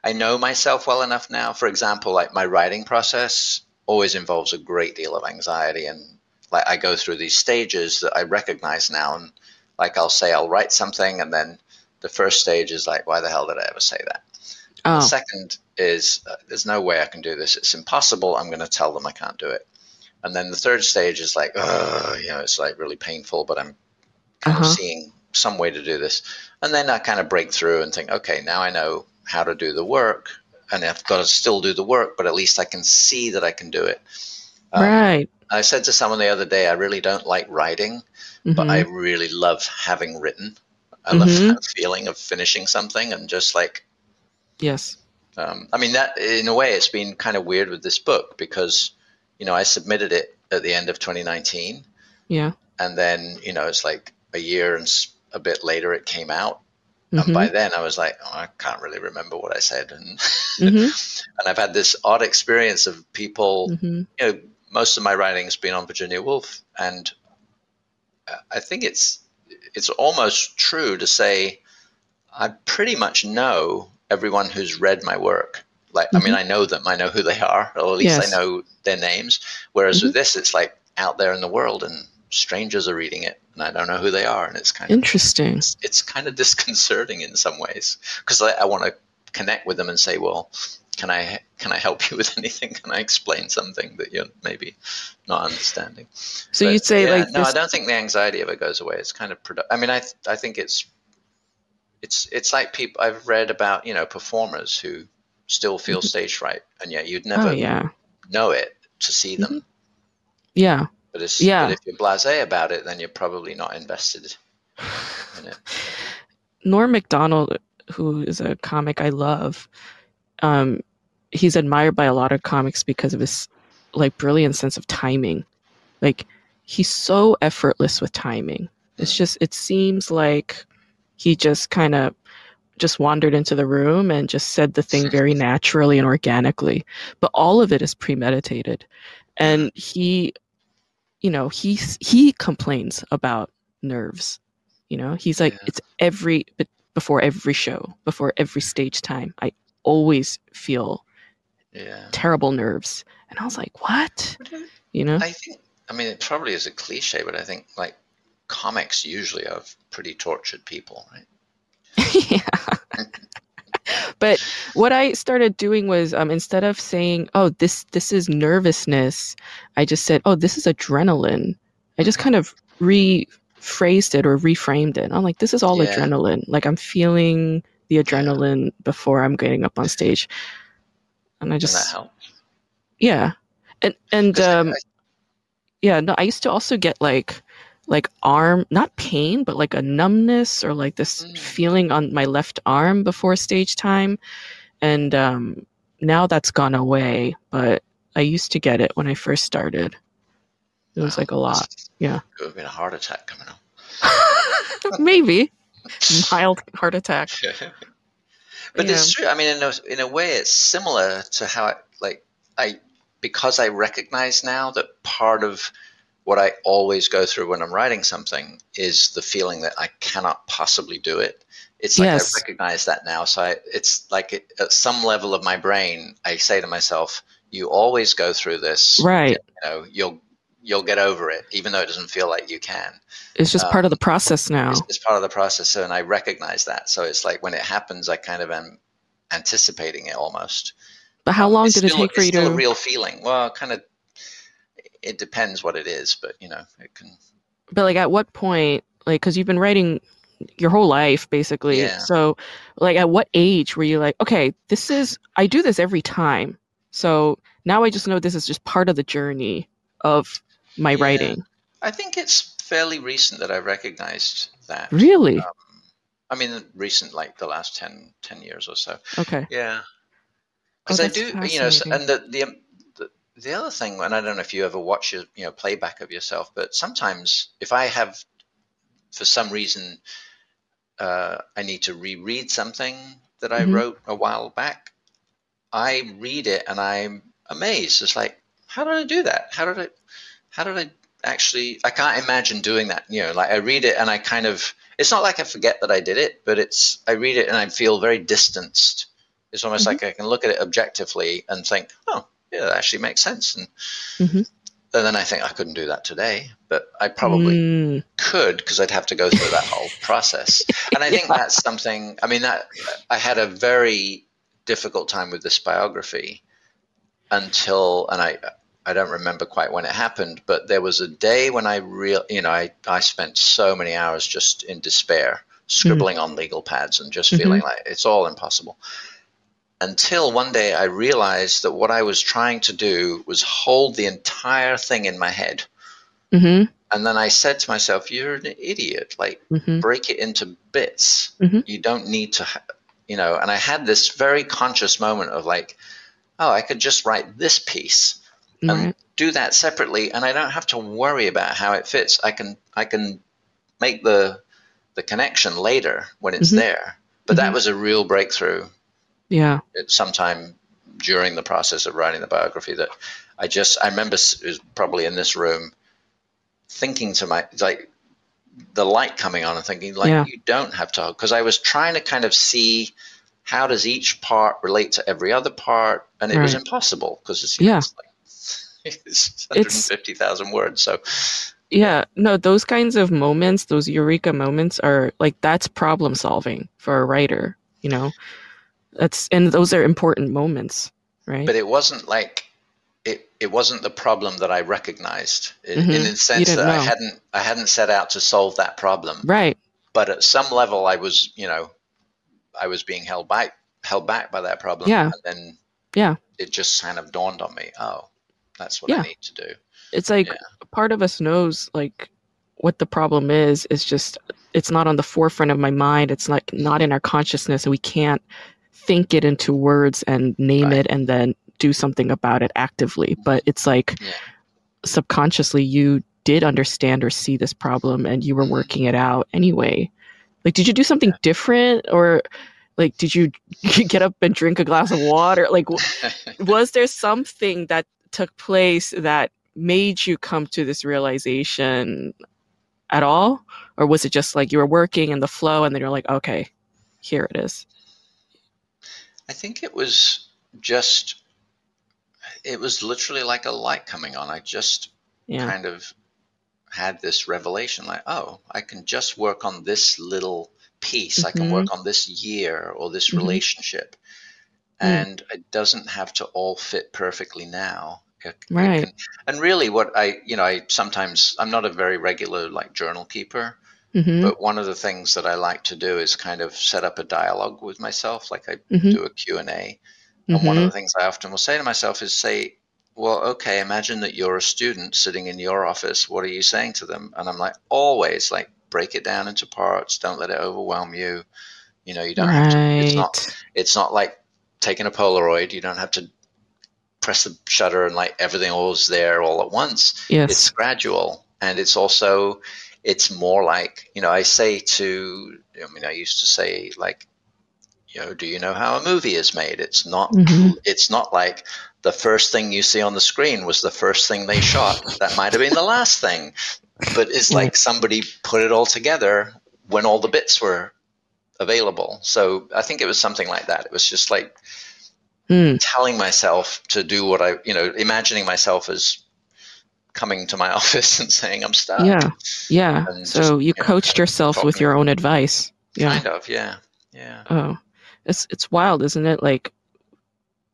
I know myself well enough now. For example, like my writing process always involves a great deal of anxiety and like I go through these stages that I recognize now and like I'll say I'll write something and then the first stage is like, why the hell did I ever say that? Oh. The oh second is uh, there's no way I can do this. It's impossible. I'm going to tell them I can't do it. And then the third stage is like, oh, you know, it's like really painful, but I'm kind Uh-huh. of seeing some way to do this. And then I kind of break through and think, okay, now I know how to do the work, and I've got to still do the work, but at least I can see that I can do it. Um, right I said to someone the other day, I really don't like writing, but Mhm. I really love having written. I love Mhm. that feeling of finishing something and just like yes um, I mean, that in a way, it's been kind of weird with this book because, you know, I submitted it at the end of 2019, yeah and then you know, it's like a year and a bit later it came out, Mhm. and by then I was like, oh, I can't really remember what I said, and Mhm. and I've had this odd experience of people, Mhm. you know, most of my writing has been on Virginia Woolf, and I think it's it's almost true to say I pretty much know everyone who's read my work. Like, mm-hmm. I mean, mm-hmm. I know them, I know who they are, or at least yes. I know their names. Whereas mm-hmm. with this, it's like out there in the world, and strangers are reading it, and I don't know who they are, and it's kind of interesting. It's, kind of disconcerting in some ways because I, I want to connect with them and say, well, can I can I help you with anything? Can I explain something that you're maybe not understanding? So but, you'd say yeah, like no, this... I don't think the anxiety ever goes away. It's kind of produ- I mean, I I think it's it's it's like people I've read about you know performers who still feel mm-hmm. stage fright, and yet you'd never oh, yeah. know it to see them. Mm-hmm. Yeah. But, it's, yeah. but if you're blasé about it, then you're probably not invested in it. Norm Macdonald, who is a comic I love, um, he's admired by a lot of comics because of his like brilliant sense of timing. Like he's so effortless with timing. It's mm. just it seems like he just kind of just wandered into the room and just said the thing very naturally and organically. But all of it is premeditated. And he you know, he he complains about nerves. You know, he's like yeah. it's every before every show, before every stage time. I always feel yeah. terrible nerves. And I was like, what? You know? I think, I mean, it probably is a cliche, but I think like comics usually are pretty tortured people, right? yeah. but what I started doing was um, instead of saying, "Oh, this this is nervousness," I just said, "Oh, this is adrenaline." I just kind of rephrased it or reframed it. I'm like, "This is all yeah. adrenaline. Like I'm feeling the adrenaline before I'm getting up on stage. And I just and that helps. Yeah. And and um yeah, no, I used to also get like like arm not pain, but like a numbness or like this mm. feeling on my left arm before stage time. And um now that's gone away, but I used to get it when I first started. It was wow. like a lot. Yeah. It would have been a heart attack coming up. Maybe mild heart attack. but yeah. it's true. I mean, in a, in a way, it's similar to how I, like I because I recognize now that part of what I always go through when I'm writing something is the feeling that I cannot possibly do it. It's like yes. I recognize that now. So I, it's like it, at some level of my brain, I say to myself, "You always go through this. Right? You know, you'll you'll get over it, even though it doesn't feel like you can. It's just um, part of the process now. It's, it's, part of the process, and I recognize that. So it's like when it happens, I kind of am anticipating it almost. But how um, long um, did it take for you to? a real feeling. Well, kind of. It depends what it is, but you know, it can. But like, at what point, like, because you've been writing your whole life basically. Yeah. So, like, at what age were you like, okay, this is I do this every time, so now I just know this is just part of the journey of my yeah. writing. I think it's fairly recent that I recognized that. Really? Um, I mean, recent, like the last 10, 10 years or so. Okay. Yeah. Because oh, I do, you know, and the, the, the the other thing, and I don't know if you ever watch your, you know, playback of yourself, but sometimes if I have, for some reason, uh, I need to reread something that I mm-hmm. wrote a while back, I read it and I'm amazed. It's like, how did I do that? How did I, how did I actually? I can't imagine doing that. You know, like I read it and I kind of, it's not like I forget that I did it, but it's I read it and I feel very distanced. It's almost mm-hmm. like I can look at it objectively and think, oh, yeah, that actually makes sense. And, mm-hmm. and then I think I couldn't do that today, but I probably mm. could because I'd have to go through that whole process. And I think yeah. that's something. I mean, that I had a very difficult time with this biography until, and I I don't remember quite when it happened, but there was a day when I real, you know, I, I spent so many hours just in despair, scribbling mm. on legal pads and just mm-hmm. feeling like it's all impossible. Until one day I realized that what I was trying to do was hold the entire thing in my head. Mm-hmm. And then I said to myself, "You're an idiot! Like, mm-hmm. break it into bits. Mm-hmm. You don't need to, you know." And I had this very conscious moment of like, "Oh, I could just write this piece." and do that separately and I don't have to worry about how it fits. I can I can make the the connection later when it's mm-hmm. there. But mm-hmm. that was a real breakthrough. Yeah. Sometime during the process of writing the biography that I just I remember it was probably in this room thinking to my like the light coming on and thinking like Yeah. you don't have to because I was trying to kind of see how does each part relate to every other part and it was impossible because it's, Yeah. it's like it's 150,000 words so Yeah, no, those kinds of moments, those eureka moments are like that's problem solving for a writer, you know. That's and those are important moments, right? but it wasn't like it, it wasn't the problem that I recognized in, Mhm. in the sense that I hadn't I hadn't set out to solve that problem right. but at some level I was you know I was being held back held back by that problem Yeah. and then Yeah. it just kind of dawned on me oh that's what Yeah. I need to do It's like Yeah. part of us knows like what the problem is. It's just it's not on the forefront of my mind. It's like not in our consciousness, and we can't think it into words and name Right. it and then do something about it actively. But it's like Yeah. subconsciously you did understand or see this problem and you were Mhm. working it out anyway. Like, did you do something different or? Like, did you get up and drink a glass of water? Like, was there something that took place that made you come to this realization at all or was it just like you were working in the flow and then you're like okay here it is I think it was just it was literally like a light coming on I just yeah kind of had this revelation like oh i can just work on this little piece i can Mhm. work on this year or this Mhm. relationship Mm. and it doesn't have to all fit perfectly now It- it Right. can- and really what i you know i sometimes i'm not a very regular like journal keeper hmm but one of the things that i like to do is kind of set up a dialogue with myself like i Mhm. do a q&a and one of the things I often will say to myself is say, well, okay, imagine that you're a student sitting in your office. What are you saying to them? And I'm like, always like break it down into parts. Don't let it overwhelm you. You know, you don't have to, it's not, it's not like taking a Polaroid. You don't have to press the shutter and like everything all's there all at once. yes It's gradual. And it's also, it's more like, you know, I say to, I mean, I used to say like, you know, do you know how a movie is made? It's not Mhm. it's not like the first thing you see on the screen was the first thing they shot. That might have been the last thing. But it's Right. like somebody put it all together when all the bits were available. So I think it was something like that. It was just like Hmm. telling myself to do what I, you know, imagining myself as coming to my office and saying I'm stuck. yeah. Yeah. And so just, you you know, coached kind of yourself with your own advice. Yeah. Kind of, yeah. Yeah. oh. It's it's wild isn't it? Like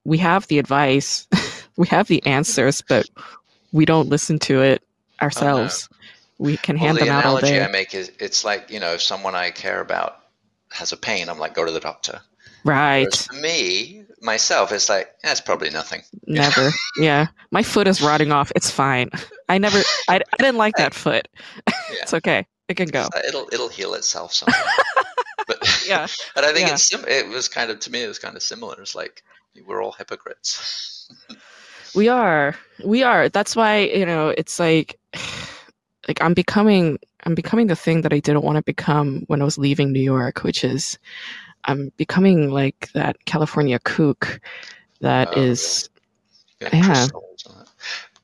we have the advice we have the mm-hmm. answers but we don't listen to it oh, ourselves. We can Well, hand the them out all analogy day. I make is it's like, you know, if someone I care about has a pain, I'm like, go to the doctor. right. Whereas for me, myself, it's like, that's probably nothing. Never. yeah. My foot is rotting off. It's fine. I never, I, I didn't like that foot. it's okay. It can go. Like, uh, It'll it'll heal itself somehow. but Yeah. but I think Yeah. it's sim- it was kind of to me it was kind of similar. It's like we're all hypocrites. We are. We are. That's why, you know, it's like, like I'm becoming, I'm becoming the thing that I didn't want to become when I was leaving New York, which is I'm becoming like that California kook that Oh, is. Yeah. crystals on it.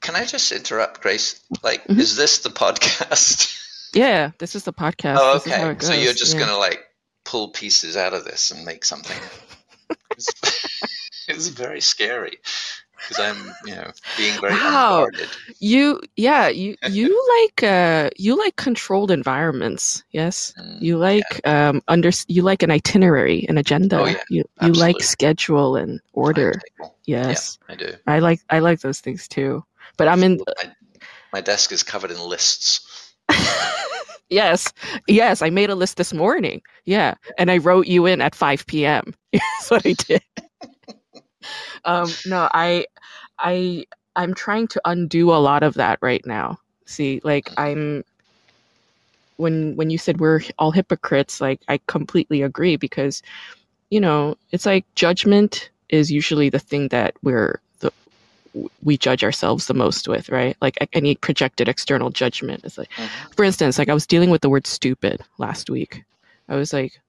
Can I just interrupt, Grace? Like, Mhm. is this the podcast? Yeah, this is the podcast. oh, This is how okay. So you're just Yeah. gonna like pull pieces out of this and make something. it's, it's very scary because I'm, you know, being very Wow. unguarded. You, yeah, you, you like, uh, you like controlled environments. Yes. Mm, You like um under you like an itinerary, an agenda. Oh, yeah. You you like schedule and order. Yes. I do. I like I like those things too. But I'm in My, my desk is covered in lists. Yes. Yes, I made a list this morning. Yeah. And I wrote you in at 5 p.m. That's what I did. um no, I I I'm trying to undo a lot of that right now. See, like I'm when when you said we're all hypocrites, like I completely agree because you know, it's like judgment is usually the thing that we're the we judge ourselves the most with, right? Like any projected external judgment is like Mhm. for instance, like I was dealing with the word stupid last week. I was like,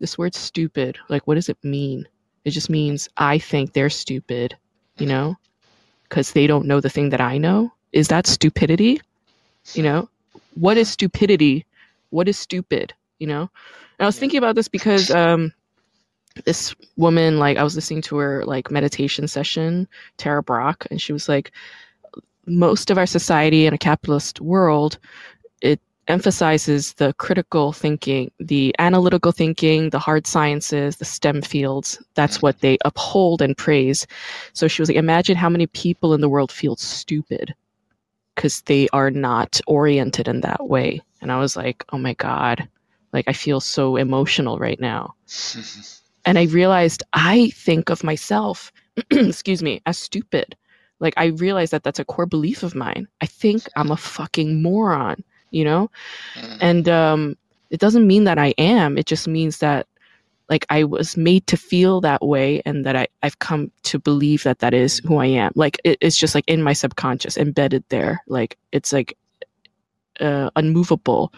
this word stupid, like, what does it mean? It just means I think they're stupid, you know? because they don't know the thing that I know? Is that stupidity? You know, what is stupidity? What is stupid? You know, and I was thinking about this because um, this woman, like, I was listening to her like meditation session, Tara Brach, and she was like, most of our society in a capitalist world, emphasizes the critical thinking, the analytical thinking, the hard sciences, the STEM fields. That's mm. what they uphold and praise. So she was like, imagine how many people in the world feel stupid because they are not oriented in that way. And I was like, oh my God, like I feel so emotional right now. and I realized I think of myself, excuse me, as stupid. Like I realized that that's a core belief of mine. I think I'm a fucking moron, you know? Mm. And um it doesn't mean that I am. It just means that like I was made to feel that way and that I, I've come to believe that that is who I am. Like it, it's just like in my subconscious, embedded there. Like it's like uh, unmovable.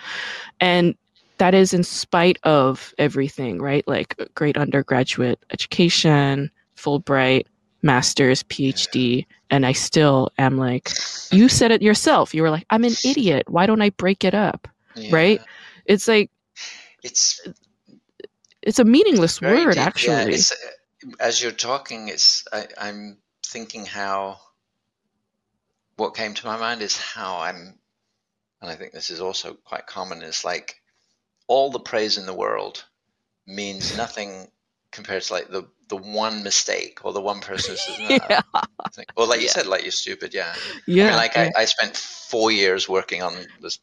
And that is in spite of everything, right? Like great undergraduate education, Fulbright, master's, PhD, and I still am like, you said it yourself. You were like, I'm an idiot. Why don't I break it up? Yeah. Right? It's like It's it's a meaningless word, deep. Yeah, actually. it's, uh, as you're talking, it's I, I'm thinking how what came to my mind is how I'm, and I think this is also quite common. Is like all the praise in the world means nothing compared to like the the one mistake or the one person who says no. yeah, It's like- Well, like you Yeah. said, like you're stupid. Yeah. yeah. I mean, like yeah. I, I spent four years working on this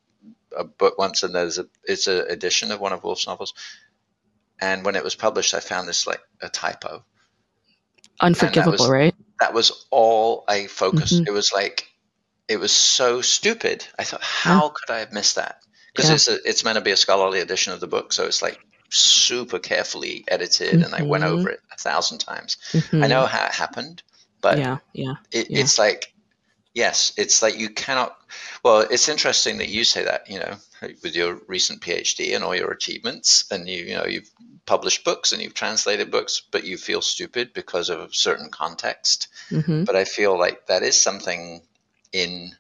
a book once, and there's a it's an edition of one of Woolf's novels. And when it was published, I found this like a typo. Unforgivable, was- right? That was all I focused. Mhm. It was like it was so stupid. I thought, how could I have missed that? Because Yeah. it's a, it's meant to be a scholarly edition of the book, so it's like super carefully edited, and I went Mhm. over it a thousand times. I Mhm. know how it happened, but yeah, yeah. it, Yeah. it's like yes it's like you cannot well it's interesting that you say that you know with your recent phd and all your achievements and you you know you've published books and you've translated books but you feel stupid because of a certain context hmm but i feel like that is something in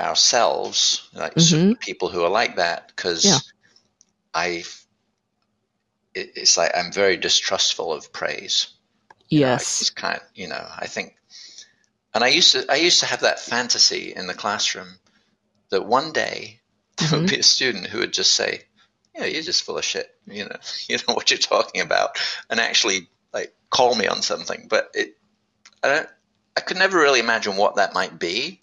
ourselves like certain people who are like that because Yeah. i it, it's like i'm very distrustful of praise you know, I Yes. kind of, you know, I think, and I used to, I used to have that fantasy in the classroom that one day there would Mhm. be a student who would just say, "Yeah, you're just full of shit. You know, you know what you're talking about," and actually like call me on something. But it, I don't, I could never really imagine what that might be.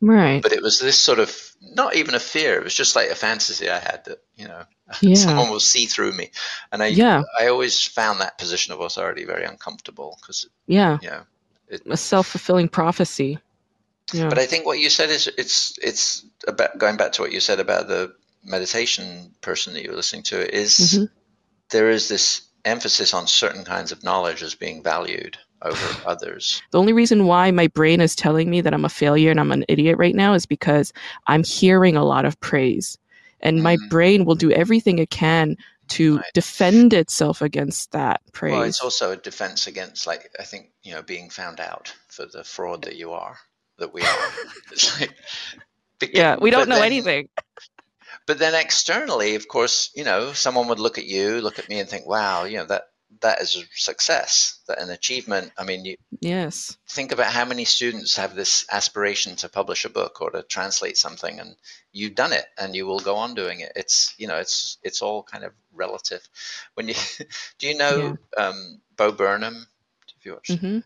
Right. But it was this sort of not even a fear. It was just like a fantasy I had that you know Yeah. someone will see through me, and I, Yeah. I always found that position of authority very uncomfortable because Yeah. yeah know A self fulfilling prophecy. Yeah. But I think what you said is it's it's about going back to what you said about the meditation person that you were listening to is Mhm. there is this emphasis on certain kinds of knowledge as being valued over others. The only reason why my brain is telling me that I'm a failure and I'm an idiot right now is because I'm hearing a lot of praise. And my Mhm. brain will do everything it can to Right. defend itself against that praise. Well, it's also a defense against like I think you know being found out for the fraud that you are that we are. it's like beca- yeah, we don't know then- anything. But then externally, of course, you know, someone would look at you, look at me, and think, "Wow, you know that that is a success, that an achievement." I mean, you, Yes. think about how many students have this aspiration to publish a book or to translate something and you've done it and you will go on doing it it's you know it's it's all kind of relative when you do you know um, bo burnham have you watched hmm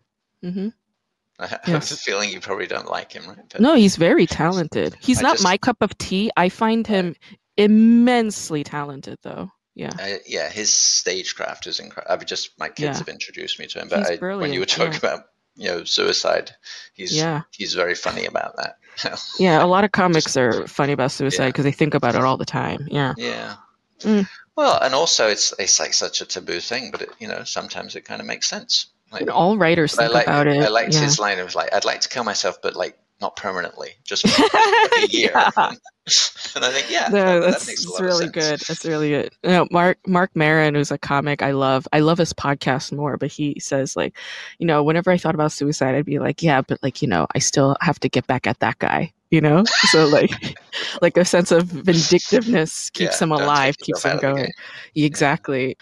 hmm i have Yes. a feeling you probably don't like him right but No, he's very talented. He's I not just- my cup of tea. I find him immensely talented, though. Yeah. I, yeah his stagecraft is incredible i've just my kids Yeah. have introduced me to him but I, when you were talking yeah. about you know suicide he's Yeah. he's very funny about that Yeah. A lot of comics are funny about suicide Yeah. because they think about it all the time. Yeah. Yeah. Mm. Well, and also it's it's like such a taboo thing, but it, you know sometimes it kind of makes sense. Like, All writers think like about it. I liked yeah. his line. It was like I'd like to kill myself, but like not permanently, just for a year. and I think, yeah, no, that, that's, that really good. That's really good. You know, Marc Marc Maron, who's a comic I love. I love his podcast more, but he says like, you know, whenever I thought about suicide, I'd be like, yeah, but like, you know, I still have to get back at that guy. You know, so like, like a sense of vindictiveness keeps yeah, him alive, keeps him going. Exactly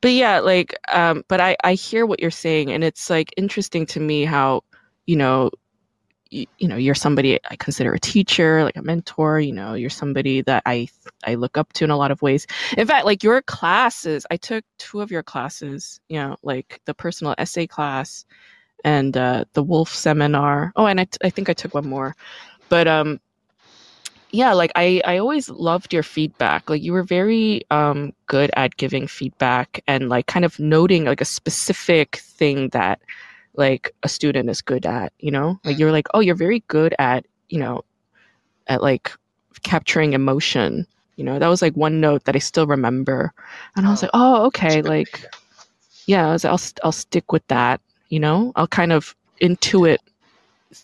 but yeah like um but i i hear what you're saying and it's like interesting to me how you know you, you know you're somebody i consider a teacher like a mentor you know you're somebody that i i look up to in a lot of ways. In fact like your classes i took two of your classes you know like the personal essay class and uh, the Woolf seminar. Oh and I, t- I think i took one more. But um yeah like i i always loved your feedback. Like you were very um good at giving feedback and like kind of noting like a specific thing that like a student is good at you know? Like mm-hmm. you're like oh you're very good at you know at like capturing emotion. You know that was like one note that i still remember. And i was oh, like oh okay like yeah I was, I'll, I'll stick with that you know? I'll kind of intuit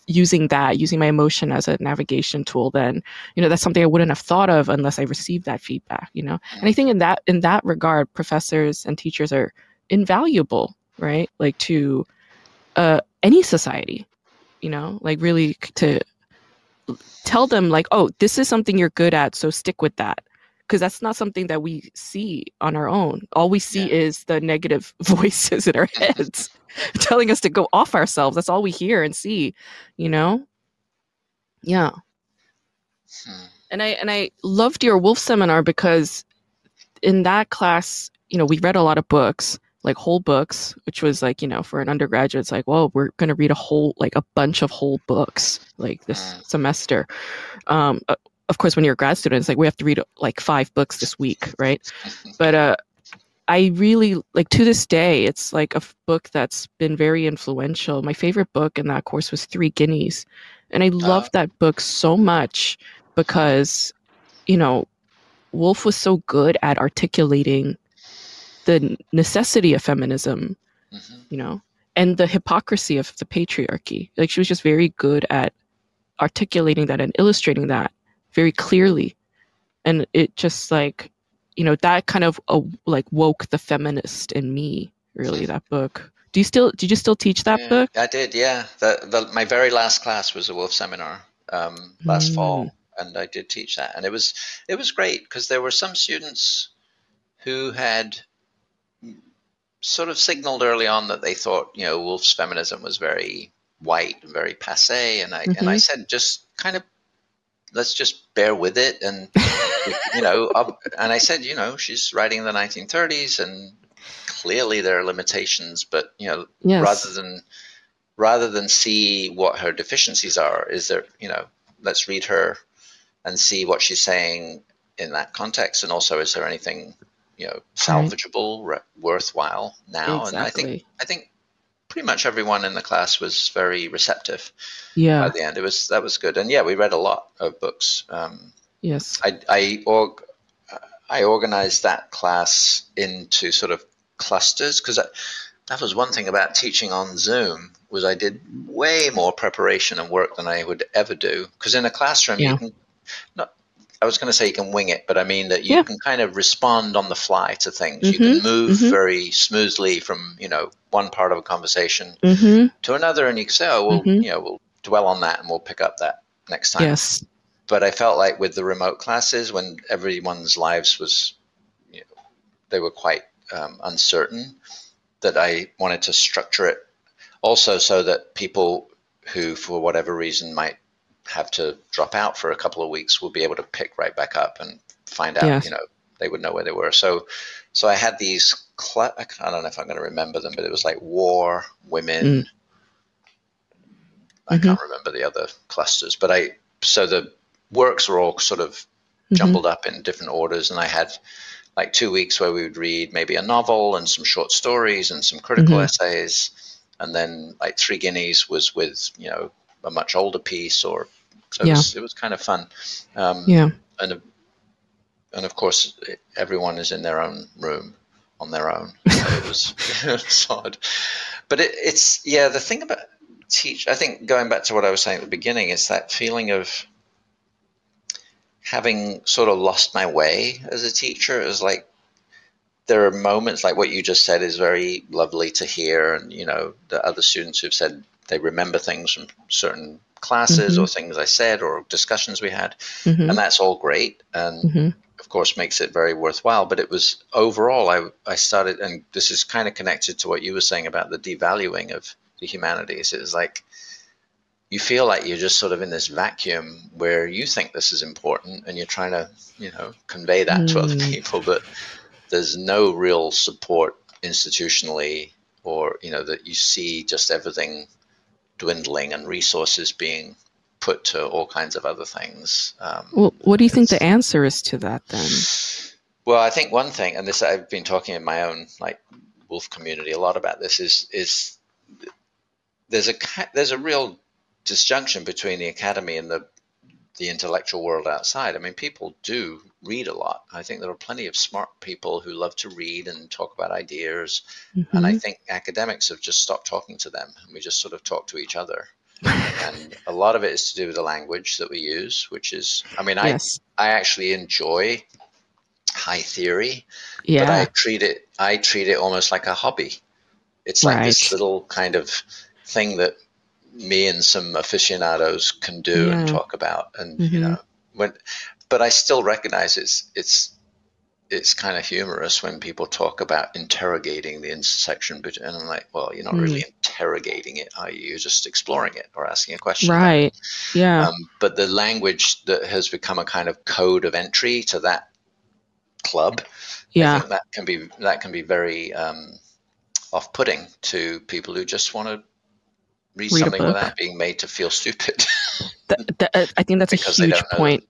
using that using my emotion as a navigation tool then. You know that's something i wouldn't have thought of unless i received that feedback you know? And i think in that in that regard professors and teachers are invaluable right? Like to uh, any society, you know, like really to tell them like, oh, this is something you're good at, so stick with that. Because that's not something that we see on our own. All we see yeah. is the negative voices in our heads telling us to go off ourselves. That's all we hear and see, you know? Yeah. Hmm. And I and I loved your Woolf seminar because in that class, you know, we read a lot of books like whole books, which was like, you know, for an undergraduate, it's like, well, we're going to read a whole, like a bunch of whole books like this mm. semester. Um, uh, of course, when you're a grad student, it's like we have to read like five books this week, right? But uh, I really like to this day, it's like a book that's been very influential. My favorite book in that course was Three Guineas. And I loved uh. that book so much because, you know, Woolf was so good at articulating the necessity of feminism, mm-hmm. you know, and the hypocrisy of the patriarchy. Like she was just very good at articulating that and illustrating that very clearly. And it just like, you know, that kind of uh, like woke the feminist in me, really, that book. Do you still, did you still teach that yeah, book? I did, yeah. The, the, my very last class was a Woolf seminar um, last mm. fall and I did teach that, and it was it was great because there were some students who had sort of signaled early on that they thought, you know, Woolf's feminism was very white and very passe, and I mm-hmm. and I mm-hmm. said just kind of let's just bear with it, and you know, and I said, you know, she's writing in the 1930s, and clearly there are limitations, but you know, yes. rather than rather than see what her deficiencies are, is there, you know, let's read her and see what she's saying in that context, and also is there anything you know salvageable, right. worthwhile now. Exactly. And I think I think pretty much everyone in the class was very receptive. Yeah. By the end, it was that was good, and yeah, we read a lot of books. Um, yes. I I org, I organized that class into sort of clusters because that was one thing about teaching on Zoom was I did way more preparation and work than I would ever do because in a classroom yeah. you can not I was going to say you can wing it, but I mean that you yeah. can kind of respond on the fly to things. Mm-hmm. You can mm-hmm. move mm-hmm. very smoothly from you know one part of a conversation mm-hmm. to another, and you can say, "Oh, well, mm-hmm. you know, we'll dwell on that and we'll pick up that next time." Yes. But I felt like with the remote classes, when everyone's lives was, you know, they were quite um, uncertain, that I wanted to structure it also so that people who, for whatever reason, might have to drop out for a couple of weeks will be able to pick right back up and find out, yes. you know, they would know where they were. So, so I had these, cl- I don't know if I'm going to remember them, but it was like war, women. Mm. I mm-hmm. can't remember the other clusters, but I, so the works were all sort of mm-hmm. jumbled up in different orders. And I had like two weeks where we would read maybe a novel and some short stories and some critical mm-hmm. essays. And then like Three Guineas was with, you know, a much older piece or so yeah. it, was, it was kind of fun. Um, yeah. And, and of course, everyone is in their own room on their own. So it was, it was odd. But it, it's, yeah, the thing about teach. I think going back to what I was saying at the beginning, is that feeling of having sort of lost my way as a teacher. Is like there are moments like what you just said is very lovely to hear, and you know the other students who've said they remember things from certain classes mm-hmm. or things I said or discussions we had, mm-hmm. and that's all great. And mm-hmm of course makes it very worthwhile. But it was overall, I, I started, and this is kind of connected to what you were saying about the devaluing of the humanities. It was like you feel like you're just sort of in this vacuum where you think this is important and you're trying to, you know, convey that mm. to other mm. people, but there's no real support institutionally or, you know, that you see just everything dwindling and resources being put to all kinds of other things. Um, well, what do you think the answer is to that then? Well, I think one thing, and this I've been talking in my own like Woolf community a lot about this, is is there's a there's a real disjunction between the academy and the the intellectual world outside. I mean, people do read a lot. I think there are plenty of smart people who love to read and talk about ideas. Mm-hmm. And I think academics have just stopped talking to them and we just sort of talk to each other and a lot of it is to do with the language that we use, which is, I mean, yes. I I actually enjoy high theory, yeah. but I treat it I treat it almost like a hobby. It's like right. this little kind of thing that me and some aficionados can do yeah. and talk about, and mm-hmm. you know, when, but I still recognize it's it's it's kind of humorous when people talk about interrogating the intersection between and I'm like, well, you're not mm. really interrogating it, are you? You're just exploring it or asking a question. Right. Yeah. Um, but the language that has become a kind of code of entry to that club, yeah, that can be that can be very um, off-putting to people who just want to read, read something without being made to feel stupid. I think that's a huge point.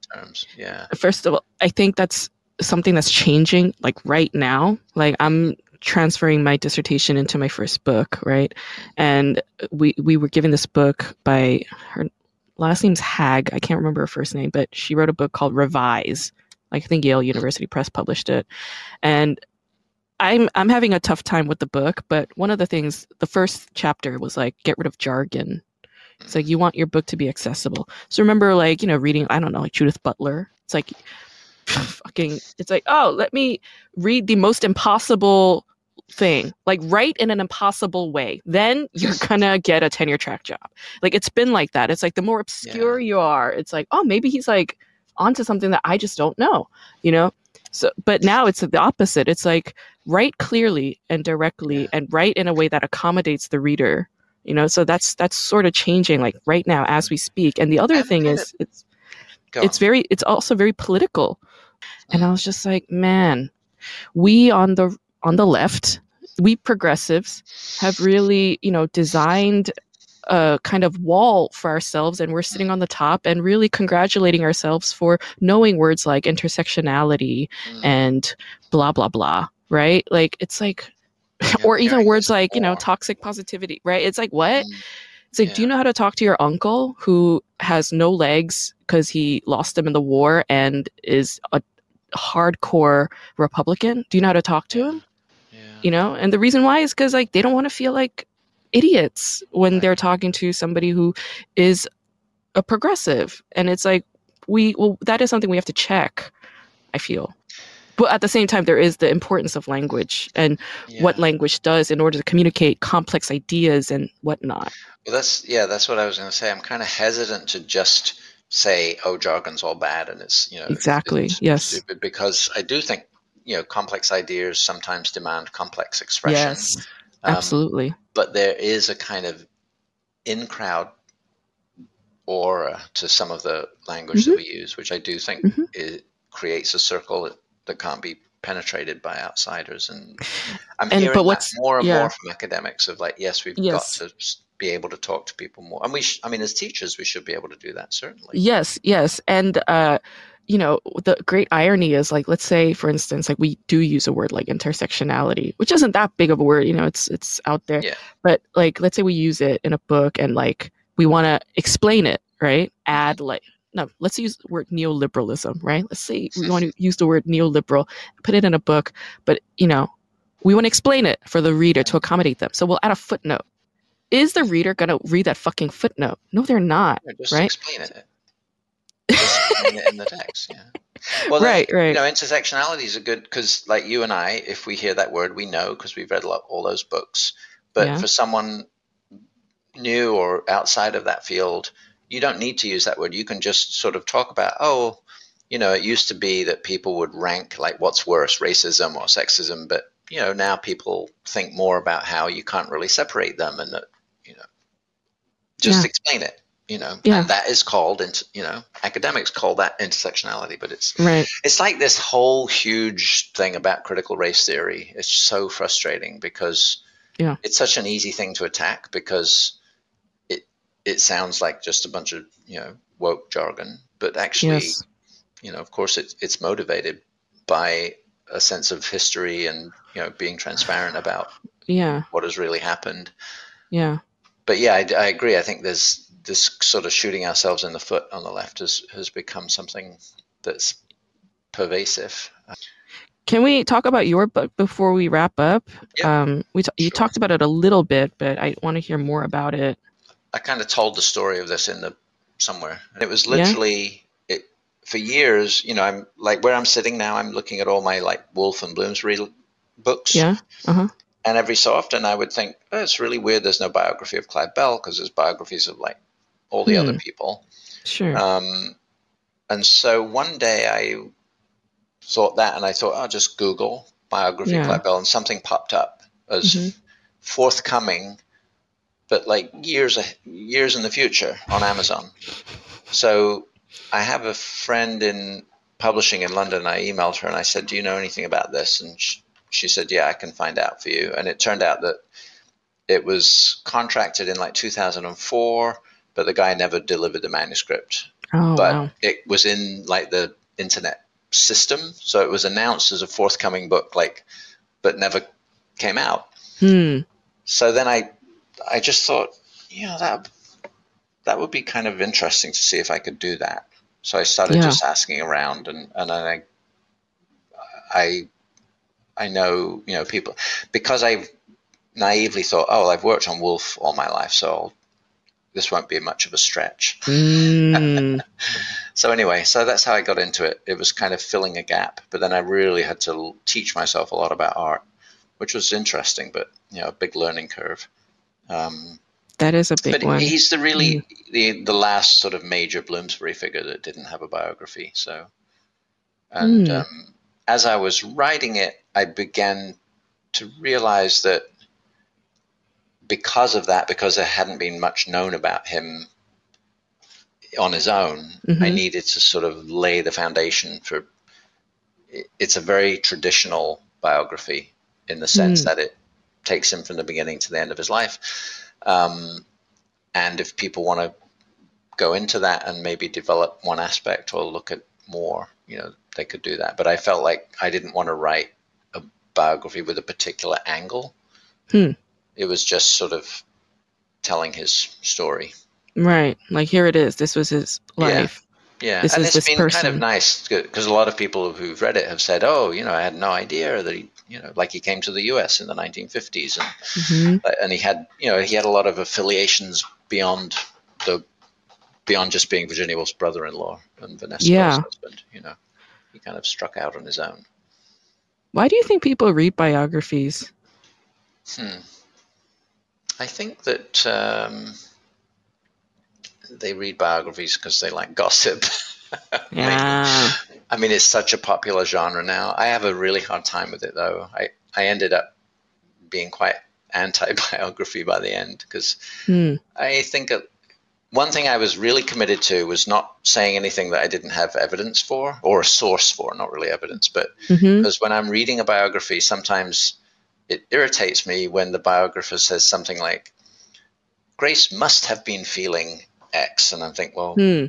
Yeah. First of all, I think that's something that's changing like right now. Like I'm transferring my dissertation into my first book, right? And we we were given this book by her last name's Hag. I can't remember her first name, but she wrote a book called Revise. Like I think Yale University Press published it. And I'm I'm having a tough time with the book, but one of the things the first chapter was like get rid of jargon. It's like you want your book to be accessible. So remember like, you know, reading I don't know, like Judith Butler. It's like fucking it's like oh let me read the most impossible thing like write in an impossible way then you're gonna get a tenure track job like it's been like that it's like the more obscure yeah. you are it's like oh maybe he's like onto something that i just don't know you know so but now it's the opposite it's like write clearly and directly yeah. and write in a way that accommodates the reader you know so that's that's sort of changing like right now as we speak and the other thing is it's it's very it's also very political and I was just like, man, we on the on the left, we progressives have really, you know, designed a kind of wall for ourselves and we're sitting on the top and really congratulating ourselves for knowing words like intersectionality mm. and blah blah blah, right? Like it's like or even words like, you know, toxic positivity, right? It's like what? Mm. It's like, yeah. do you know how to talk to your uncle who has no legs because he lost them in the war and is a hardcore Republican? Do you know how to talk to him? Yeah. You know, and the reason why is because like they don't want to feel like idiots when right. they're talking to somebody who is a progressive, and it's like we well that is something we have to check. I feel. But at the same time, there is the importance of language and yeah. what language does in order to communicate complex ideas and whatnot. Well, that's yeah, that's what I was going to say. I'm kind of hesitant to just say, "Oh, jargon's all bad," and it's you know exactly it's, yes, stupid because I do think you know complex ideas sometimes demand complex expression. Yes, um, absolutely. But there is a kind of in crowd aura to some of the language mm-hmm. that we use, which I do think mm-hmm. it creates a circle that, can't be penetrated by outsiders. And I'm and, hearing more and yeah. more from academics of like, yes, we've yes. got to be able to talk to people more. And we, sh- I mean, as teachers, we should be able to do that certainly. Yes, yes, and uh, you know, the great irony is like, let's say, for instance, like we do use a word like intersectionality, which isn't that big of a word, you know, it's it's out there. Yeah. But like, let's say we use it in a book and like we want to explain it, right? Add like no, let's use the word neoliberalism, right? Let's say we mm-hmm. want to use the word neoliberal, put it in a book, but you know, we want to explain it for the reader to accommodate them. So we'll add a footnote is the reader going to read that fucking footnote? No, they're not. Yeah, just right? explain it. Just explain it in the text. Yeah. Well, Right, right. You know, intersectionality is a good because, like you and I, if we hear that word, we know because we've read a lot, all those books. But Yeah. for someone new or outside of that field, you don't need to use that word. You can just sort of talk about, oh, you know, it used to be that people would rank like what's worse, racism or sexism, but you know, now people think more about how you can't really separate them and that, you know, just Yeah. explain it. You know, Yeah. and that is called, int- you know, academics call that intersectionality, but it's Right. it's like this whole huge thing about critical race theory. It's so frustrating because Yeah. it's such an easy thing to attack because it sounds like just a bunch of you know woke jargon, but actually, Yes. you know, of course, it's it's motivated by a sense of history and you know being transparent about Yeah. what has really happened. Yeah. But yeah, I, I agree. I think there's this sort of shooting ourselves in the foot on the left has has become something that's pervasive. Can we talk about your book before we wrap up? Yeah, Um, we t- you talked about it a little bit, but I want to hear more about it. I kind of told the story of this in the somewhere. And it was Yeah. literally it for years. You know, I'm like where I'm sitting now. I'm looking at all my like Woolf and Bloomsbury books, Yeah. Uh huh. and every so often I would think, oh, it's really weird. There's no biography of Clive Bell because there's biographies of like all the other Hmm. people. Sure. Um, and so one day I thought that, and I thought I'll just Google biography Yeah. of Clive Bell, and something popped up as Mhm. forthcoming, but like years years in the future on Amazon. So I have a friend in publishing in London. I emailed her and I said, "Do you know anything about this?" And she, she said, "Yeah, I can find out for you." And it turned out that it was contracted in like 2004, but the guy never delivered the manuscript oh but wow. it was in like the internet system so it was announced as a forthcoming book like but never came out Hmm. so then i i just thought yeah that that would be kind of interesting to see if i could do that so i started Yeah. just asking around and and i i i know you know people because i naively thought oh i've worked on woolf all my life so I'll, this won't be much of a stretch Mm. so anyway, so that's how I got into it. It was kind of filling a gap, but then I really had to teach myself a lot about art, which was interesting, but you know, a big learning curve. Um, that is a big but one. he's the really the the last sort of major Bloomsbury figure that didn't have a biography. So, and Hmm. um, as I was writing it, I began to realize that because of that, because there hadn't been much known about him on his own, I Mhm. needed to sort of lay the foundation for. It's a very traditional biography in the sense Mm. that it takes him from the beginning to the end of his life. Um, and if people want to go into that and maybe develop one aspect or look at more, you know, they could do that. But I felt like I didn't want to write a biography with a particular angle. Hmm. It was just sort of telling his story. Right. Like here it is. This was his life. Yeah, This and is it's this been kind of person. nice because a lot of people who've read it have said, "Oh, you know, I had no idea that he, you know, like he came to the U.S. in the 1950s, and hmm and he had, you know, he had a lot of affiliations beyond the beyond just being Virginia Woolf's brother-in-law and Vanessa Yeah. Husband. You know, he kind of struck out on his own. Why do you think people read biographies? Hmm. I think that um, they read biographies because they like gossip. Yeah. I mean, it's such a popular genre now. I have a really hard time with it, though. I, I ended up being quite anti biography by the end because Hmm. I think one thing I was really committed to was not saying anything that I didn't have evidence for or a source for, not really evidence, but because when I'm reading a biography, sometimes it irritates me when the biographer says something like, Grace must have been feeling X. And I think, well, Hmm.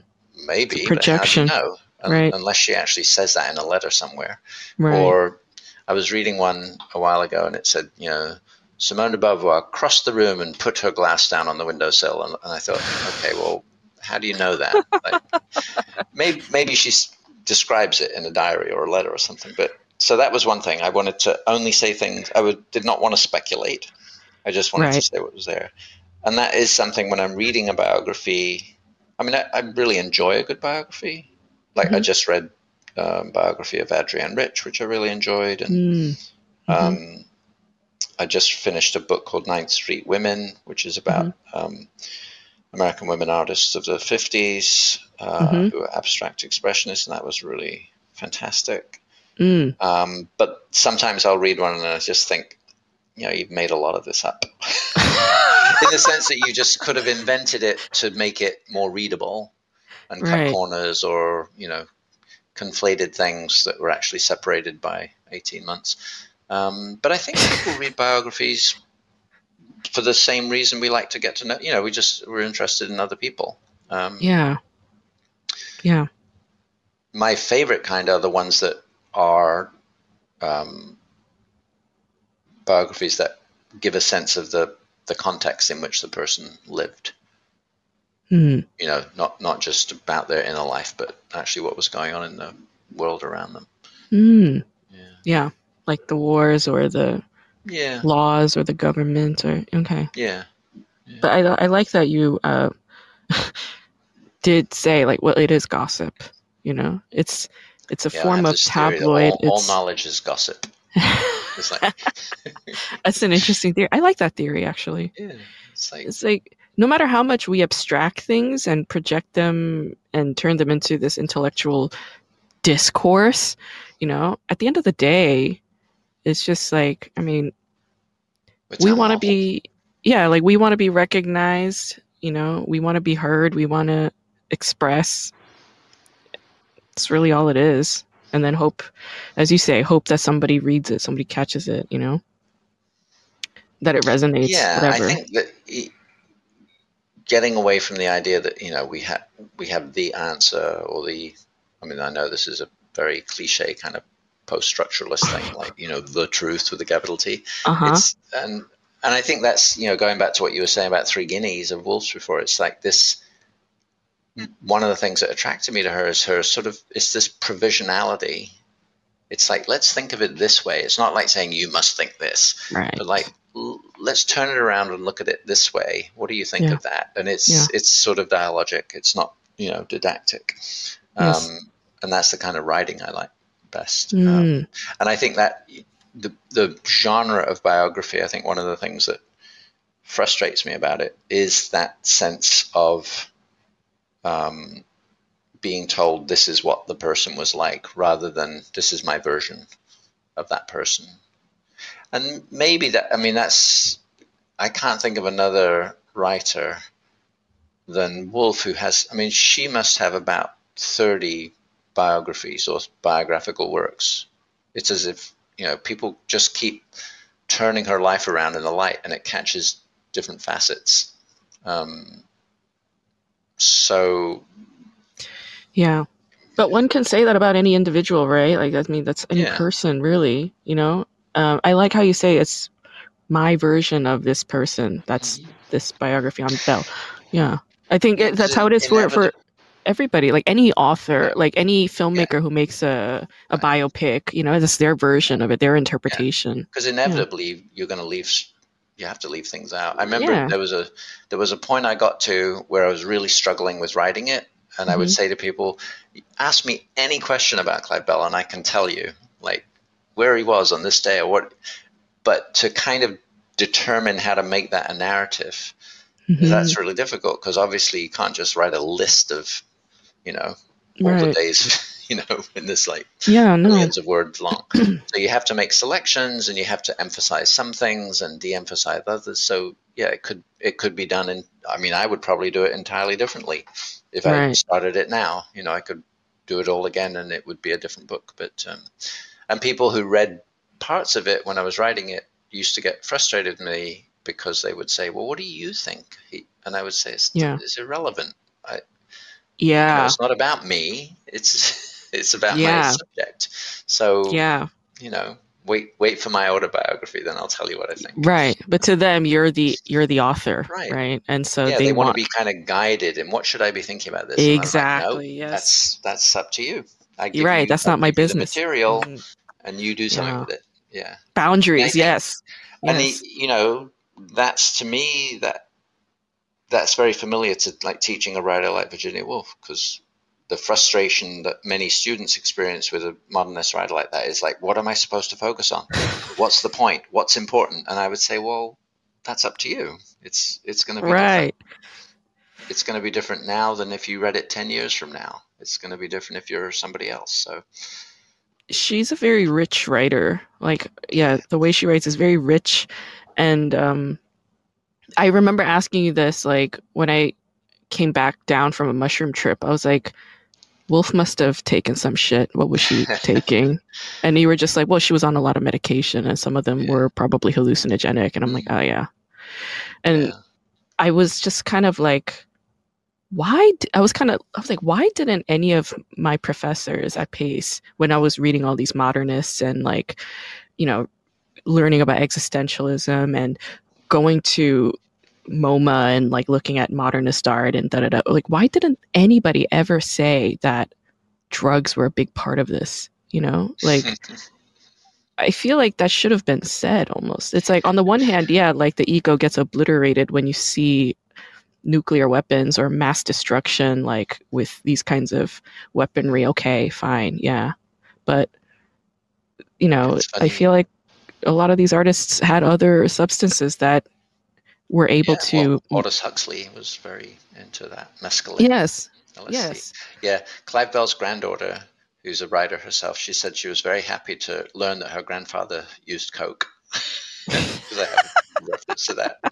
maybe, a but how do you know? Un- Right. Unless she actually says that in a letter somewhere. Right. Or I was reading one a while ago and it said, you know, Simone de Beauvoir crossed the room and put her glass down on the windowsill. And, and I thought, okay, well, how do you know that? Like, maybe, maybe she describes it in a diary or a letter or something. But so that was one thing. I wanted to only say things. I would, did not want to speculate. I just wanted to say what was there. and that is something when I'm reading a biography. I mean, I, I really enjoy a good biography. Like I Mhm. just read um, biography of Adrienne Rich, which I really enjoyed, and Mm. Mhm. um, I just finished a book called Ninth Street Women, which is about um, American women artists of the 50s uh, Mhm. who are abstract expressionists, and that was really fantastic. Mm. Um, but sometimes I'll read one and I just think, you know, you've made a lot of this up. In the sense that you just could have invented it to make it more readable and cut Right. corners or, you know, conflated things that were actually separated by 18 months. Um, but I think people read biographies for the same reason we like to get to know, you know, we just, we're interested in other people. Um, Yeah. Yeah. my favorite kind are the ones that are um, biographies that give a sense of the the context in which the person lived. Mm. You know, not not just about their inner life, but actually what was going on in the world around them. Mm. Yeah, Yeah. Like the wars or the yeah, laws or the government or okay. yeah. But I I like that you uh did say like well it is gossip. You know, it's it's a yeah form of this theory that tabloid. All, all knowledge is gossip. It's like, that's an interesting theory. I like that theory actually. yeah, it's like, It's like no matter how much we abstract things and project them and turn them into this intellectual discourse, you know, at the end of the day, it's just like I mean, it's we want to be yeah like we want to be recognized you know we want to be heard we want to express. It's really all it is. And then hope as you say hope that somebody reads it somebody catches it you know? That it resonates yeah whatever. i think that getting away from the idea that you know we have we have the answer or the i mean i know this is a very cliche kind of post-structuralist thing like you know the truth with a capital t. Uh-huh. It's and and i think that's you know going back to what you were saying about three guineas of woolf's before it's like this one of the things that attracted me to her is her sort of it's this provisionality. It's like let's think of it this way. It's not like saying you must think this right. but like l- let's turn it around and look at it this way. What do you think Yeah. of that? And it's Yeah. it's sort of dialogic. It's not you know didactic. Yes. um, and that's the kind of writing i like best. Um, Mm, and i think that the the genre of biography i think one of the things that frustrates me about it is that sense of um, being told this is what the person was like rather than this is my version of that person and maybe that i mean that's i can't think of another writer than woolf who has i mean she must have about 30 biographies or biographical works. It's as if you know people just keep turning her life around in the light and it catches different facets. Um, so. Yeah. But one can say that about any individual right? Like i mean that's any Yeah. person really you know um, i like how you say it's my version of this person. That's this biography on bell. Yeah. I think Yeah, it, that's how it is for, for everybody like any author Yeah. like any filmmaker who makes a, a Right. biopic you know it's their version of it their interpretation. Because inevitably you're going to leave you have to leave things out. I remember Yeah. there was a there was a point i got to where i was really struggling with writing it and i would Mhm. say to people ask me any question about clive bell and i can tell you like where he was on this day or what but to kind of determine how to make that a narrative Mhm. that's really difficult because obviously you can't just write a list of you know all the days you know in this like yeah no millions of words long. so you have to make selections and you have to emphasize some things and de-emphasize others. So yeah, it could it could be done in I mean I would probably do it entirely differently if I started it now. You know, I could do it all again and it would be a different book. But um, and people who read parts of it when I was writing it used to get frustrated with me because they would say, "Well, what do you think?" He, and I would say, "It's, Yeah. it's irrelevant. You know, yeah it's not about me. It's it's about my subject. So yeah you know, wait wait for my autobiography, then I'll tell you what I think. right but to them you're the you're the author Right. right, and so yeah, they, they, want want to be kind of guided in what should I be thinking about this. And I'm like, exactly no, yes that's that's up to you. I give right you- that's I not my business material, Mhm. And you do something Yeah. with it. Yeah, boundaries think- yes and yes you know, that's to me that that's very familiar to like teaching a writer like Virginia Woolf because the frustration that many students experience with a modernist writer like that is like, what am I supposed to focus on? What's the point? What's important? And I would say, well, that's up to you. It's it's going to be right. Different. It's going to be different now than if you read it ten years from now. It's going to be different if you're somebody else. So she's a very rich writer. Like, yeah, the way she writes is very rich, and um, I remember asking you this like when I came back down from a mushroom trip. I was like, Woolf must have taken some shit. What was she taking? And you were just like, well, she was on a lot of medication and some of them yeah. were probably hallucinogenic. And I'm like, oh, yeah. And yeah. I was just kind of like, why? D- I was kind of, I was like, why didn't any of my professors at Pace, when I was reading all these modernists and like, you know, learning about existentialism and going to MoMA and like looking at modernist art and da da da. Like, why didn't anybody ever say that drugs were a big part of this? You know, like. I feel like that should have been said almost. It's like on the one hand, yeah, like the ego gets obliterated when you see nuclear weapons or mass destruction, like with these kinds of weaponry. Okay, fine, yeah. But, you know, I feel like a lot of these artists had other substances that were able yeah, to. Aldous Huxley was very into that mescaline. Yes. yes. Yeah, Clive Bell's granddaughter, who's a writer herself, she said she was very happy to learn that her grandfather used coke. Because I have reference to that.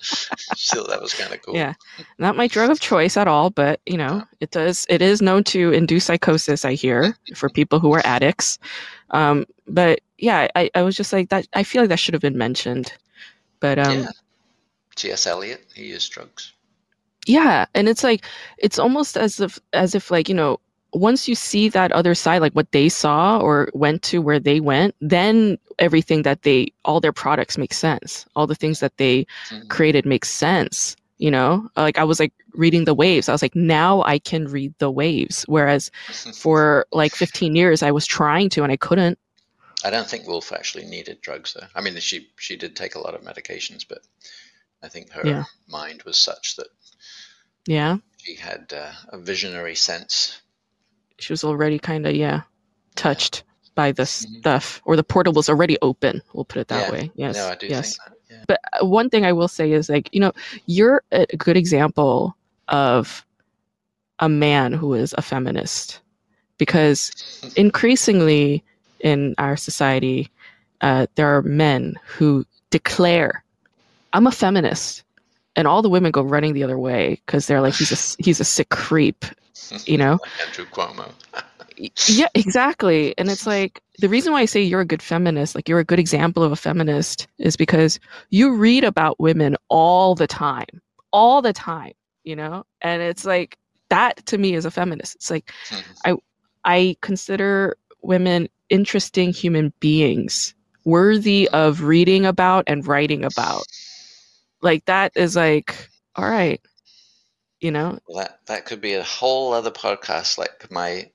So that was kind of cool. Yeah, not my drug of choice at all, but you know, it does. It is known to induce psychosis. I hear for people who are addicts. Um, but yeah, I, I was just like that. I feel like that should have been mentioned. But um, yeah. T.S. Eliot, he used drugs. Yeah, and it's like it's almost as if as if like you know once you see that other side, like what they saw or went to where they went, then everything that they all their products make sense. All the things that they mm-hmm. created make sense. You know, like I was like reading the waves. I was like, now I can read the waves. Whereas for like 15 years, I was trying to and I couldn't. I don't think Woolf actually needed drugs though. I mean, she she did take a lot of medications, but I think her yeah. mind was such that yeah she had uh, a visionary sense. She was already kind of yeah touched by this mm-hmm. stuff, or the portal was already open. We'll put it that yeah. way. Yes, no, I do yes. Yeah. But uh, one thing I will say is like you know you're a good example of a man who is a feminist because increasingly in our society uh, there are men who declare I'm a feminist, and all the women go running the other way because they're like, he's a he's a sick creep, you know. Andrew Cuomo. yeah, exactly. And it's like the reason why I say you're a good feminist, like you're a good example of a feminist, is because you read about women all the time, all the time, you know. And it's like that to me is a feminist. It's like mm-hmm. I I consider women interesting human beings worthy of reading about and writing about like that is like all right you know? Well, that that could be a whole other podcast like my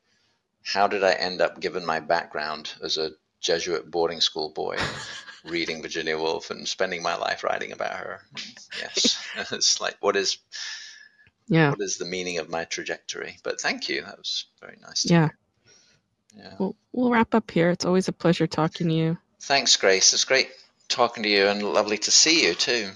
how did i end up given my background as a jesuit boarding school boy reading virginia woolf and spending my life writing about her? Yes. It's like what is yeah. what is the meaning of my trajectory? But thank you. That was very nice yeah. yeah. Well, we'll wrap up here. It's always a pleasure talking to you. Thanks grace. It's great talking to you and lovely to see you too